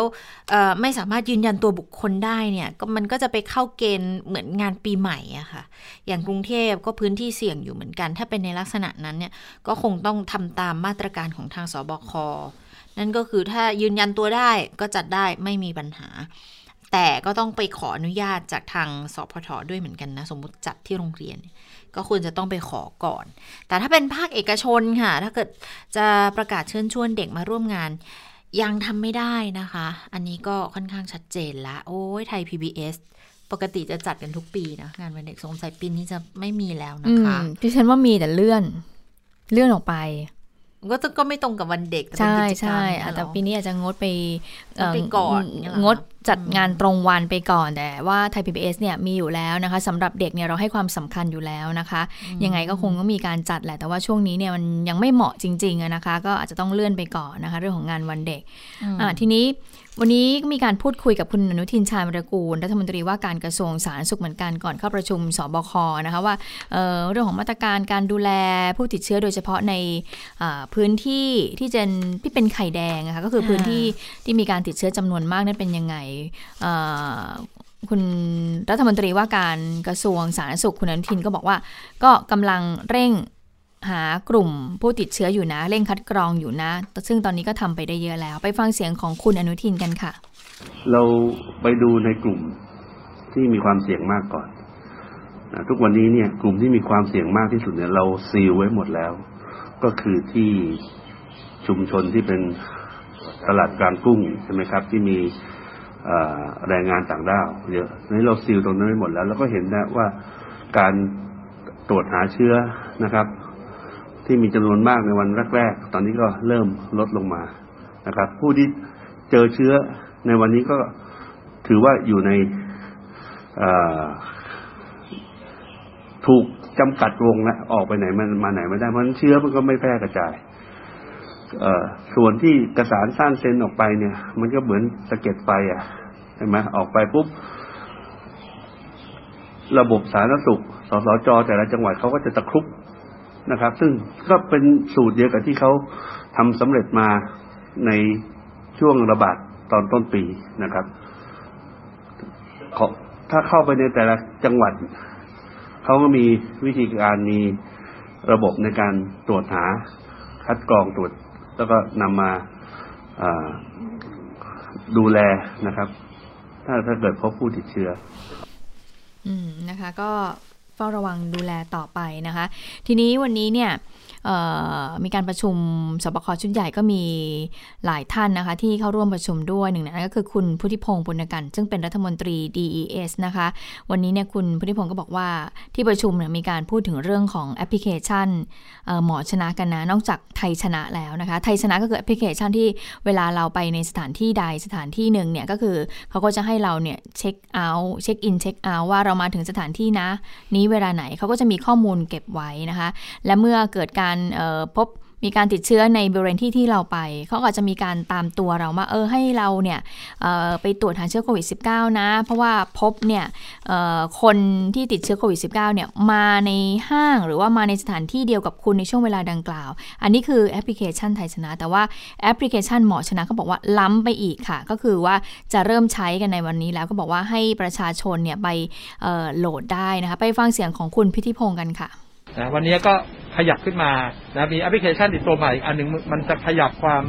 ไม่สามารถยืนยันตัวบุคคลได้เนี่ยก็มันก็จะไปเข้าเกณฑ์เหมือนงานปีใหม่อะค่ะ อย่างกรุงเทพก็พื้นที่เสี่ยงอยู่เหมือนกัน ถ้าเป็นในลักษณะนั้นเนี่ยก็คงต้องทำตามมาตรการของทางสบค นั่นก็คือถ้ายืนยันตัวได้ก็จัดได้ไม่มีปัญหา แต่ก็ต้องไปขออนุญาตจากทางสพทด้วยเหมือนกันนะ สมมติจัดที่โรงเรียน ก็ควรจะต้องไปขอก่อน แต่ถ้าเป็นภาคเอกชนค่ะ ถ้าเกิดจะประกาศเชิญชวนเด็กมาร่วมงานยังทำไม่ได้นะคะ อันนี้ก็ค่อนข้างชัดเจนละ โอ้ยไทย PBS ปกติจะจัดกันทุกปีนะ งานวันเด็กสงสัยปีนี้จะไม่มีแล้วนะคะที่ฉันว่ามีแต่เลื่อน เลื่อนออกไป ก็ก็ไม่ตรงกับวันเด็กใช่ใช่แต่ปีนี้อาจจะงดไปไปก่อนงดจัดงานตรงวันไปก่อนแต่ว่าไทยพีบีเนี่ยมีอยู่แล้วนะคะสำหรับเด็กเนี่ยเราให้ความสำคัญอยู่แล้วนะคะ ยังไงก็คงต้องมีการจัดแหละแต่ว่าช่วงนี้เนี่ยมันยังไม่เหมาะจริงๆนะคะ ก็อาจจะต้องเลื่อนไปก่อนนะคะ เรื่องของงานวันเด็กอ่าทีนี้ วันนี้มีการพูดคุยกับคุณอนุทินชาญมรกูล รัฐมนตรีว่าการกระทรวงสาธารณสุขเหมือนกันก่อนเข้าประชุมสบคนะคะว่าเเรื่องของมาตรการการดูแลผู้ติดเชื้อโดยเฉพาะในพื้นที่ที่เจนที่เป็นไข่แดงนะคะก็คือพื้นที่ที่มีการติดเชื้อจำนวนมากนั้นเป็นยังไงคุณรัฐมนตรีว่าการกระทรวงสาธารณสุขคุณอนุทินก็บอกว่า ก็กำลังเร่ง หากลุ่มผู้ติดเชื้ออยู่นะ เร่งคัดกรองอยู่นะ ซึ่งตอนนี้ก็ทำไปได้เยอะแล้ว ไปฟังเสียงของคุณอนุทินกันค่ะ เราไปดูในกลุ่มที่มีความเสี่ยงมากก่อนนะทุกวันนี้เนี่ยกลุ่มที่มีความเสี่ยงมากที่สุดเนี่ยเราซีลไว้หมดแล้ว ก็คือที่ชุมชนที่เป็นตลาดกลางกุ้งใช่ไหมครับ ที่มีแรงงานต่างด้าวเยอะนี้เราซีลตรงนั้นไปหมดแล้ว แล้วก็เห็นนะว่าการตรวจหาเชื้อนะครับ ที่มีจำนวนมากในวันแรกๆ ตอนนี้ก็เริ่มลดลงมานะครับ ผู้ที่เจอเชื้อในวันนี้ก็ถือว่าอยู่ในถูกจำกัดวงแล้วออกไปไหนมันมาไหนไม่ได้เพราะเชื้อมันก็ไม่แพร่กระจายส่วนที่กระสานสร้างเซนออกไปเนี่ย มันก็เหมือนสะเก็ดไฟอะใช่ไหมออกไปปุ๊บ ระบบสาธารณสุข สสจแต่ละจังหวัดเขาก็จะตะครุบ นะครับ ซึ่งก็เป็นสูตรเดียวกับที่เขาทำสำเร็จมาในช่วงระบาดตอนต้นปีนะครับถ้าเข้าไปในแต่ละจังหวัดเขาก็มีวิธีการมีระบบในการตรวจหาคัดกรองตรวจ แล้วก็นำมาดูแลนะครับ ถ้าถ้าเกิดพบผู้ติดเชื้อ อืมนะคะ ก็ เฝ้าระวังดูแลต่อไปนะคะ ทีนี้วันนี้เนี่ย มีการประชุมสบคชุดใหญ่ก็มีหลายท่านนะคะ ที่เข้าร่วมประชุมด้วยหนึ่งนั้นก็คือคุณพุทธิพงศ์ปุณกัน ซึ่งเป็นรัฐมนตรี DES นะคะ วันนี้เนี่ยคุณพุทธิพงศ์ก็บอกว่าที่ประชุมเนี่ยมีการพูดถึงเรื่องของแอปพลิเคชันหมอชนะกันนะ นอกจากไทยชนะแล้วนะคะ ไทยชนะก็คือแอปพลิเคชันที่เวลาเราไปในสถานที่ใดสถานที่หนึ่งเนี่ยก็คือเขาก็จะให้เราเนี่ยเช็คเอาท์เช็คอินเช็คเอาท์ว่าเรามาถึงสถานที่นะ นี้เวลาไหนเขาก็จะมีข้อมูลเก็บไว้นะคะ และเมื่อเกิดการพบมีการติดเชื้อในบริเวณที่ที่เราไป เขาอาจจะมีการตามตัวเรามาเออให้เราเนี่ยไปตรวจหาเชื้อโควิด -19 นะ เพราะว่าพบเนี่ยคนที่ติดเชื้อโควิด -19 เนี่ยมาในห้างหรือว่ามาในสถานที่เดียวกับคุณในช่วงเวลาดังกล่าว อันนี้คือแอปพลิเคชันไทยชนะ แต่ว่าแอปพลิเคชันหมอชนะเขาบอกว่าล้ำไปอีกค่ะ ก็คือว่าจะเริ่มใช้กันในวันนี้แล้วก็บอกว่าให้ประชาชนเนี่ยไปโหลดได้นะคะไปฟังเสียงของคุณพุทธิพงษ์กันค่ะวันนี้ก็ ขยับขึ้นมานะมีแอปพลิเคชันติดตัวใหม่อันหนึ่งมันจะขยับความ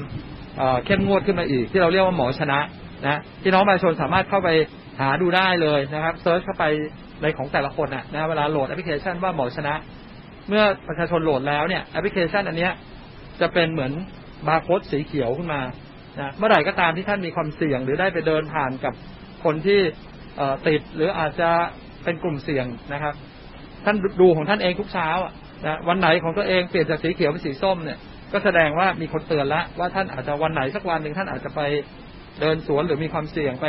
เข้มงวดขึ้นมาอีก ที่เราเรียกว่าหมอชนะนะพี่น้องประชาชนสามารถเข้าไปหาดูได้เลยนะครับ search เข้าไปในของแต่ละคนนะนะเวลาโหลดแอปพลิเคชันว่าหมอชนะ เมื่อประชาชนโหลดแล้วเนี่ยแอปพลิเคชันอันนี้จะเป็นเหมือนบาร์โค้ดสีเขียวขึ้นมานะเมื่อไหร่ก็ตามที่ท่านมีความเสี่ยง หรือได้ไปเดินผ่านกับคนที่ติดหรืออาจจะเป็นกลุ่มเสี่ยงนะครับ ท่านดูของท่านเองทุกเช้าอะ นะวันไหนของตัวเองเปลี่ยนจากสีเขียวเป็นสีส้มเนี่ยก็แสดงว่ามีคนเตือนแล้วว่าท่านอาจจะวันไหนสักวันหนึ่งท่านอาจจะไปเดินสวนหรือมีความเสี่ยงไป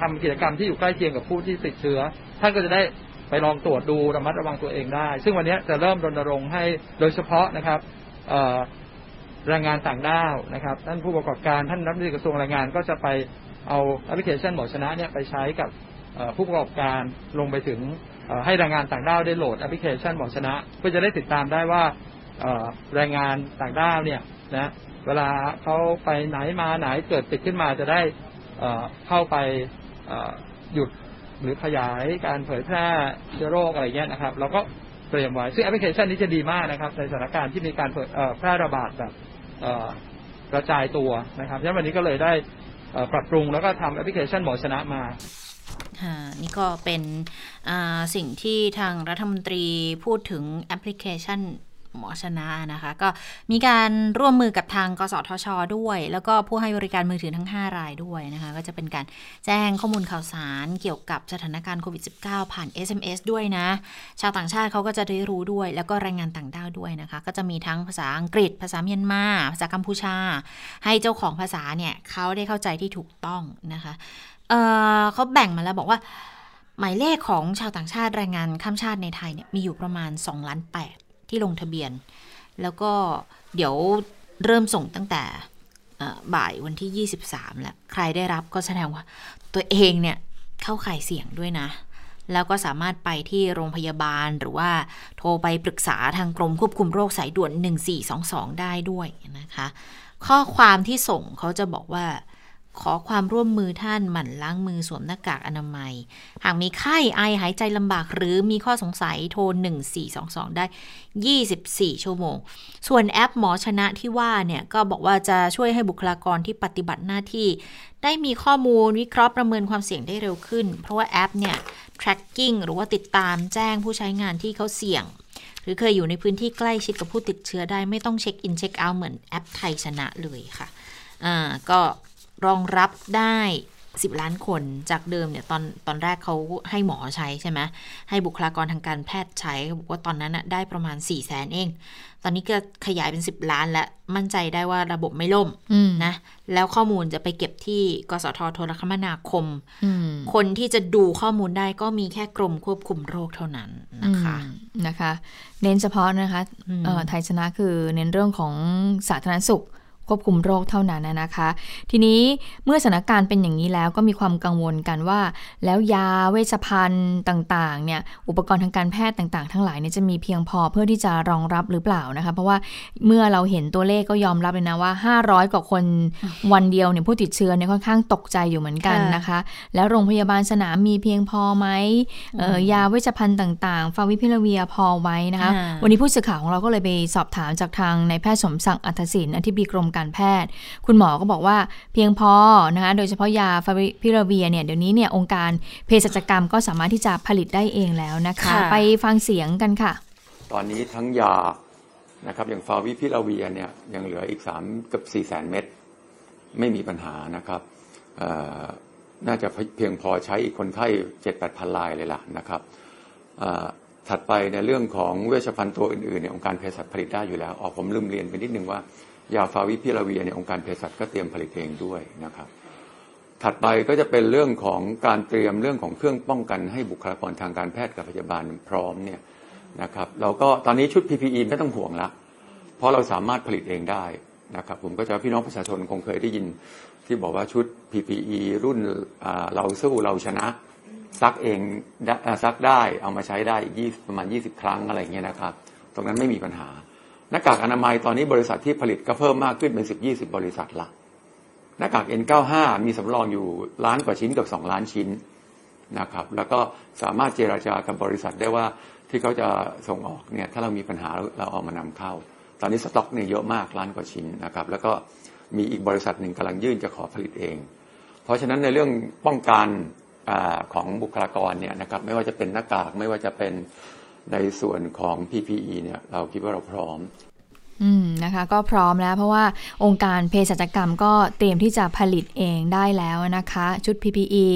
ทำกิจกรรมที่อยู่ใกล้เคียงกับผู้ที่ติดเชื้อ ท่านก็จะได้ไปลองตรวจดูระมัดระวังตัวเองได้ ซึ่งวันนี้จะเริ่มรณรงค์ให้โดยเฉพาะนะครับแรงงานต่างด้าวนะครับ ท่านผู้ประกอบการท่านรัฐมนตรีกระทรวงแรงงานก็จะไปเอาแอปพลิเคชันหมอชนะเนี่ยไปใช้กับผู้ประกอบการลงไปถึง ให้แรงงานต่างด้าวได้โหลดแอปพลิเคชันหมอชนะ เพื่อจะได้ติดตามได้ว่าแรงงานต่างด้าวเนี่ยนะเวลาเขาไปไหนมาไหนเกิดติดขึ้นมาจะได้เข้าไปหยุดหรือขยายการเผยแพร่เชื้อโรคอะไรเงี้ยนะครับเราก็เตรียมไว้ซึ่งแอปพลิเคชันนี้จะดีมากนะครับ ในสถานการณ์ที่มีการแพร่ระบาดแบบกระจายตัวนะครับฉะนั้นวันนี้ก็เลยได้ปรับปรุงแล้วก็ทำแอปพลิเคชันหมอชนะมา นี่ก็เป็นสิ่งที่ทางรัฐมนตรีพูดถึงแอปพลิเคชัน หมอชนะนะคะ ก็มีการร่วมมือกับทางกสทช ด้วย แล้วก็ผู้ให้บริการมือถือทั้ง 5 รายด้วยนะคะ ก็จะเป็นการแจ้งข้อมูลข่าวสารเกี่ยวกับสถานการณ์โควิด -19 ผ่าน SMS ด้วยนะ ชาวต่างชาติเขาก็จะได้รู้ด้วย แล้วก็รายงานต่างด้าวด้วยนะคะ ก็จะมีทั้งภาษาอังกฤษ ภาษาเมียนมา ภาษากัมพูชา ให้เจ้าของภาษาเนี่ยเขาได้เข้าใจที่ถูกต้องนะคะเเขาแบ่งมาแล้วบอกว่าหมายเลขของชาวต่างชาติแรงงานข้ามชาติในไทยเนี่ยมีอยู่ประมาณ 2 ล้าน8 ที่ลงทะเบียน แล้วก็เดี๋ยวเริ่มส่งตั้งแต่บ่ายวันที่ 23 แล้ว ใครได้รับก็แสดงว่า ตัวเองเนี่ยเข้าข่ายเสี่ยงด้วยนะ แล้วก็สามารถไปที่โรงพยาบาลหรือว่าโทรไปปรึกษาทางกรมควบคุมโรคสายด่วน 1422 ได้ด้วยนะคะ ข้อความที่ส่งเขาจะบอกว่า ขอความร่วมมือท่านหมั่นล้างมือสวมหน้ากากอนามัย หากมีไข้ไอหายใจลำบากหรือมีข้อสงสัยโทร 1422 ได้ 24 ชั่วโมง ส่วนแอปหมอชนะที่ว่าเนี่ยก็บอกว่าจะช่วยให้บุคลากรที่ปฏิบัติหน้าที่ ได้มีข้อมูลวิเคราะห์ประเมินความเสี่ยงได้เร็วขึ้น เพราะว่าแอปเนี่ย tracking หรือว่าติดตามแจ้งผู้ใช้งานที่เขาเสี่ยง หรือเคยอยู่ในพื้นที่ใกล้ชิดกับผู้ติดเชื้อได้ไม่ต้องเช็คอินเช็คเอาท์เหมือนแอปไทยชนะเลยค่ะอ่าก็ รองรับได้ 10 ล้านคนจากเดิมเนี่ยตอนตอนแรกเขาให้หมอใช้ใช่ไหมให้บุคลากรทางการแพทย์ใช้บอกว่าตอนนั้นได้ประมาณ4ี่แสนเอง ตอนนี้ก็ขยายเป็น 10 ล้านและมั่นใจได้ว่าระบบไม่ล่มนะแล้วข้อมูลจะไปเก็บที่กสทโทรคมนาคมคนที่จะดูข้อมูลได้ก็มีแค่กรมควบคุมโรคเท่านั้นนะคะนะคะ เน้นเฉพาะนะคะไทยชนะคือเน้นเรื่องของสาธารณสุข ควบคุมโรคเท่านั้นนะคะ ทีนี้เมื่อสถานการณ์เป็นอย่างนี้แล้วก็มีความกังวลกันว่า แล้วยาเวชภัณฑ์ต่างๆเนี่ยอุปกรณ์ทางการแพทย์ต่างๆ ทั้งหลายเนี่ยจะมีเพียงพอเพื่อที่จะรองรับหรือเปล่านะคะ เพราะว่าเมื่อเราเห็นตัวเลขก็ยอมรับเลยนะว่า 500 กว่าคนวันเดียวเนี่ยผู้ติดเชื้อเนี่ยค่อนข้างตกใจอยู่เหมือนกันนะคะ แล้วโรงพยาบาลสนามมีเพียงพอไหมยาเวชภัณฑ์ต่างๆ ฟาวิพิลาเวียพอไว้นะคะ วันนี้ผู้สื่อข่าวของเราก็เลยไปสอบถามจากทางนายแพทย์สมศักดิ์อัธศินอธิบดีกรมการแพทย์ คุณหมอก็บอกว่าเพียงพอนะคะโดยเฉพาะยาฟาวิพิลาเวียเนี่ยเดี๋ยวนี้เนี่ยองค์การเภสัชกรรมก็สามารถที่จะผลิตได้เองแล้วนะคะ ไปฟังเสียงกันค่ะ ตอนนี้ทั้งยานะครับอย่างฟาวิพิลาเวียเนี่ยยังเหลืออีก3กับ4แสนเม็ดไม่มีปัญหานะครับน่าจะเพียงพอใช้อีกคนไข้เจ็ดแปดพันลายเลยล่ะนะครับถัดไปในเรื่องของเวชภัณฑ์ตัวอื่นๆเนี่ยองค์การเภสัชผลิตได้อยู่แล้วออกผมลืมเรียนไปนิดนึงว่า ยาฟาวิพิลาเวียเนี่ยองค์การเภสัชก็เตรียมผลิตเองด้วยนะครับ ถัดไปก็จะเป็นเรื่องของการเตรียมเรื่องของเครื่องป้องกันให้บุคลากรทางการแพทย์กับพยาบาลพร้อมเนี่ยนะครับเราก็ตอนนี้ชุด PPE ไม่ต้องห่วงละเพราะเราสามารถผลิตเองได้นะครับ ผมก็จะพี่น้องประชาชนคงเคยได้ยินที่บอกว่าชุด PPE รุ่นเราสู้เราชนะซักเองซักได้เอามาใช้ได้ยี่ประมาณ 20 ครั้งอะไรเงี้ยนะครับ ตรงนั้นไม่มีปัญหา หน้ากากอนามัยตอนนี้บริษัทที่ผลิตก็เพิ่มมากขึ้นเป็น10 20บริษัทละหน้ากาก N95 มีสำรองอยู่ล้านกว่าชิ้นกับ2ล้านชิ้นนะครับ แล้วก็สามารถเจราจากับบริษัทได้ว่าที่เขาจะส่งออกเนี่ยถ้าเรามีปัญหาเราเอามานำเข้า ตอนนี้สต็อกเนี่ยเยอะมากล้านกว่าชิ้นนะครับ แล้วก็มีอีกบริษัทหนึ่งกำลังยื่นจะขอผลิตเอง เพราะฉะนั้นในเรื่องป้องกันอของบุคลากรเนี่ยนะครับไม่ว่าจะเป็นหน้ากากไม่ว่าจะเป็น ในส่วนของ PPE เนี่ยเราคิดว่าเราพร้อมอืมนะคะก็พร้อมแล้วเพราะว่าองค์การเภสัชกรรมก็เตรียมที่จะผลิตเองได้แล้วนะคะ ชุด PPE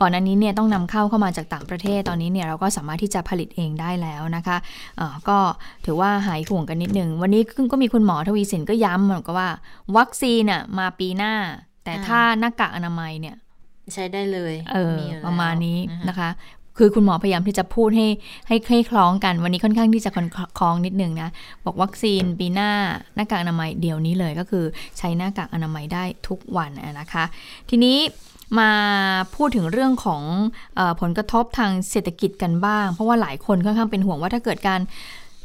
ก่อนอันนี้เนี่ยต้องนำเข้าเข้ามาจากต่างประเทศตอนนี้เนี่ยเราก็สามารถที่จะผลิตเองได้แล้วนะคะเอ่อก็ถือว่าหายห่วงกันนิดหนึ่งวันนี้ก็มีคุณหมอทวีสินก็ย้ำเหมือนกับว่า วัคซีนน่ะมาปีหน้า แต่ถ้าหน้ากากอนามัยเนี่ยใช้ได้เลยเออประมาณนี้นะคะ คือคุณหมอพยายามที่จะพูดให้ให้คล้คล้องกัน วันนี้ค่อนข้างที่จะคล้องนิดนึงนะ บอกวัคซีนปีหน้าหน้ากากอนามัยเดี๋ยวนี้เลยก็คือใช้หน้ากากอนามัยได้ทุกวันนะคะ ทีนี้มาพูดถึงเรื่องของอผลกระทบทางเศรษฐกิจกันบ้าง เพราะว่าหลายคนค่อนข้างเป็นห่วงว่าถ้าเกิดการ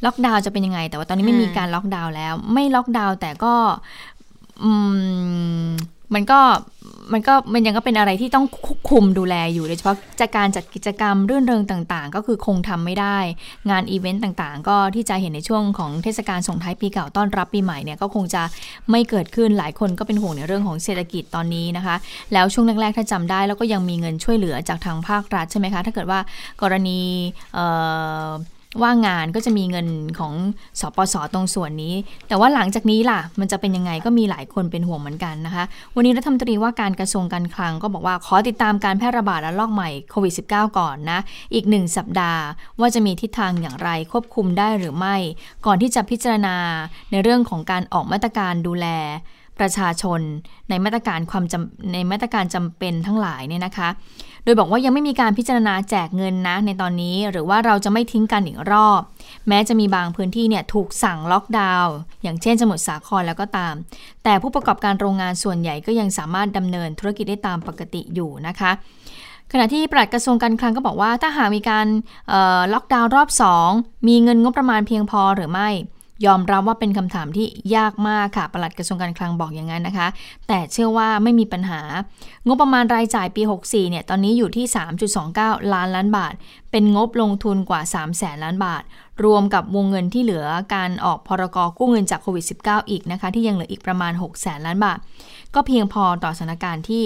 ล็อกดาวน์จะเป็นยังไง แต่ว่าตอนนี้ไม่มีการล็อกดาวน์แล้ว ไม่ล็อกดาวน์แต่ก็ มันก็มันก็มันยังก็เป็นอะไรที่ต้องควบคุมดูแลอยู่โดยเฉพาะจากการจัดกิจกรรมเรื่องเริงต่างๆ ก็คือคงทำไม่ได้ งานอีเวนต์ต่างๆ ก็ที่จะเห็นในช่วงของเทศกาลส่งท้ายปีเก่าต้อนรับปีใหม่เนี่ยก็คงจะไม่เกิดขึ้นหลายคนก็เป็นห่วงในเรื่องของเศรษฐกิจตอนนี้นะคะ แล้วช่วงแรกๆถ้าจำได้แล้วก็ยังมีเงินช่วยเหลือจากทางภาครัฐใช่ไหมคะถ้าเกิดว่ากรณี ว่างงานก็จะมีเงินของสปสตรงส่วนนี้ แต่ว่าหลังจากนี้ล่ะ มันจะเป็นยังไงก็มีหลายคนเป็นห่วงเหมือนกันนะคะ วันนี้รัฐมนตรีว่าการกระทรวงการคลังก็บอกว่าขอติดตามการแพร่ระบาดระลอกใหม่โควิด -19 ก่อนนะ อีกหนึ่งสัปดาห์ ว่าจะมีทิศทางอย่างไรควบคุมได้หรือไม่ ก่อนที่จะพิจารณาในเรื่องของการออกมาตรการดูแล ประชาชนในมาตรการความจำในมาตรการจำเป็นทั้งหลายเนี่ยนะคะ โดยบอกว่ายังไม่มีการพิจารณาแจกเงินนะในตอนนี้หรือว่าเราจะไม่ทิ้งกันอีกรอบ แม้จะมีบางพื้นที่เนี่ยถูกสั่งล็อกดาวน์อย่างเช่นสมุทรสาครแล้วก็ตาม แต่ผู้ประกอบการโรงงานส่วนใหญ่ก็ยังสามารถดำเนินธุรกิจได้ตามปกติอยู่นะคะขณะที่ปลัดกระทรวงการคลังก็บอกว่า ถ้าหากมีการล็อกดาวน์รอบ 2 มีเงินงบประมาณเพียงพอหรือไม่ ยอมรับว่าเป็นคำถามที่ยากมากค่ะ ปลัดกระทรวงการคลังบอกอย่างนั้นนะคะ แต่เชื่อว่าไม่มีปัญหา งบประมาณรายจ่ายปี 64 เนี่ย ตอนนี้อยู่ที่ 3.29 ล้านล้านบาท เป็นงบลงทุนกว่า3แสนล้านบาท รวมกับวงเงินที่เหลือการออกพรกกู้เงินจากโควิด -19 อีกนะคะ ที่ยังเหลืออีกประมาณ6แสนล้านบาท ก็เพียงพอต่อสถานการณ์ที่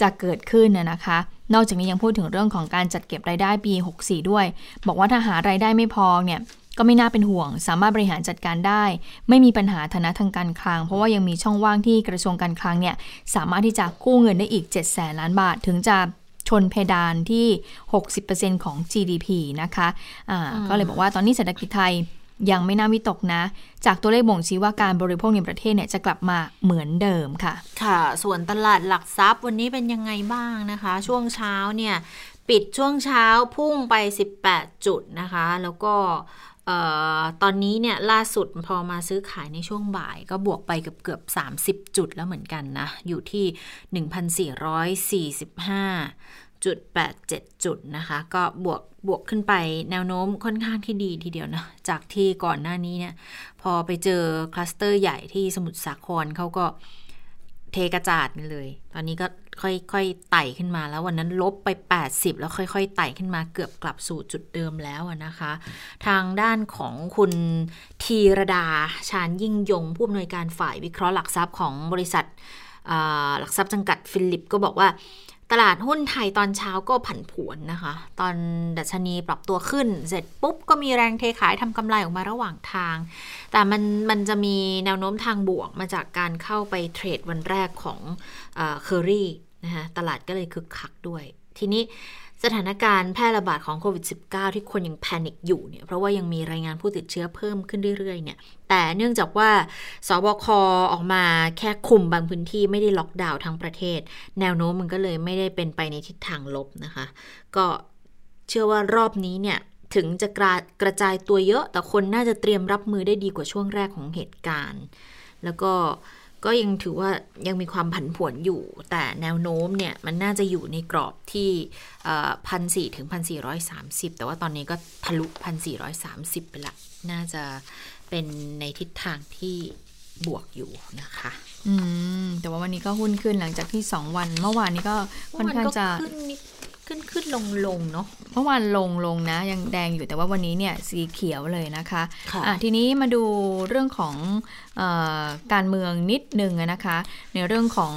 จะเกิดขึ้นนะคะ นอกจากนี้ยังพูดถึงเรื่องของการจัดเก็บรายได้ปี 64 ด้วย บอกว่าถ้าหารายได้ไม่พอเนี่ย ก็ไม่น่าเป็นห่วง สามารถบริหารจัดการได้ ไม่มีปัญหาฐานะทางการคลัง เพราะว่ายังมีช่องว่างที่กระทรวงการคลังเนี่ยสามารถที่จะกู้เงินได้อีก 7 0 0แสนล้านบาท ถึงจะชนเพดานที่ 60%ของ GDP นะคะะก็เลยบอกว่าตอนนี้เศรษฐกิจไทยยังไม่น่าวิตกนะ จากตัวเลขบ่งชี้ว่าการบริโภคในประเทศเนี่ยจะกลับมาเหมือนเดิมค่ะ ค่ะ ส่วนตลาดหลักทรัพย์วันนี้เป็นยังไงบ้างนะคะ ช่วงเช้าเนี่ย ปิดช่วงเช้าพุ่งไป 18 จุดนะคะ แล้วก็ออ ตอนนี้เนี่ยล่าสุดพอมาซื้อขายในช่วงบ่าย ก็บวกไปเกือบเกือบ 30 จุดแล้วเหมือนกันนะ อยู่ที่ 1,445จุด87 จุดนะคะ ก็บวกบวกขึ้นไปแนวโน้มค่อนข้างที่ดีทีเดียวนะ จากที่ก่อนหน้านี้เนี่ย พอไปเจอคลัสเตอร์ใหญ่ที่สมุทรสาครเขาก็ เทกระจาดเลย ตอนนี้ก็ค่อยๆไต่ขึ้นมาแล้ววันนั้นลบไป 80 แล้วค่อยๆไต่ขึ้นมาเกือบกลับสู่จุดเดิมแล้วนะคะ ทางด้านของคุณทีรดาชาญยิ่งยง ผู้อำนวยการฝ่ายวิเคราะห์หลักทรัพย์ของบริษัทหลักทรัพย์จำกัดฟิลิปก็บอกว่า ตลาดหุ้นไทยตอนเช้าก็ผันผวนนะคะ ตอนดัชนีปรับตัวขึ้น เสร็จปุ๊บก็มีแรงเทขายทำกำไรออกมาระหว่างทาง แต่มันมันจะมีแนวโน้มทางบวกมาจากการเข้าไป trade วันแรกของเคอรี่นะคะตลาดก็เลยคึกคักด้วย ทีนี้ สถานการณ์แพร่ระบาดของโควิด -19 ที่คนยัง panic อยู่เนี่ย เพราะว่ายังมีรายงานผู้ติดเชื้อเพิ่มขึ้นเรื่อยๆ เนี่ย แต่เนื่องจากว่าสบคออกมาแค่คุมบางพื้นที่ไม่ได้ล็อกดาวน์ทั้งประเทศ แนวโน้มมันก็เลยไม่ได้เป็นไปในทิศทางลบนะคะ ก็เชื่อว่ารอบนี้เนี่ยถึงจะกระกระจายตัวเยอะ แต่คนน่าจะเตรียมรับมือได้ดีกว่าช่วงแรกของเหตุการณ์ แล้วก็ ก็ยังถือว่ายังมีความผันผวนอยู่ แต่แนวโน้มเนี่ยมันน่าจะอยู่ในกรอบที่พันสี่ถึงพันสี่ร้อยสามสิบแต่ว่าตอนนี้ก็ทะลุพันสี่ร้อยสามสิบไปละ น่าจะเป็นในทิศทางที่บวกอยู่นะคะ อืม แต่ว่าวันนี้ก็หุ้นขึ้นหลังจากที่สองวัน เมื่อวานนี้ก็ค่อนข้างจะขึ้นนิด ขึ้นขึ้นลงลงเนาะเมื่อวานลงลงนะ ยังแดงอยู่แต่ว่าวันนี้เนี่ยสีเขียวเลยนะคะคะะทีนี้มาดูเรื่องของอการเมืองนิดนึงนะคะ ในเรื่องของ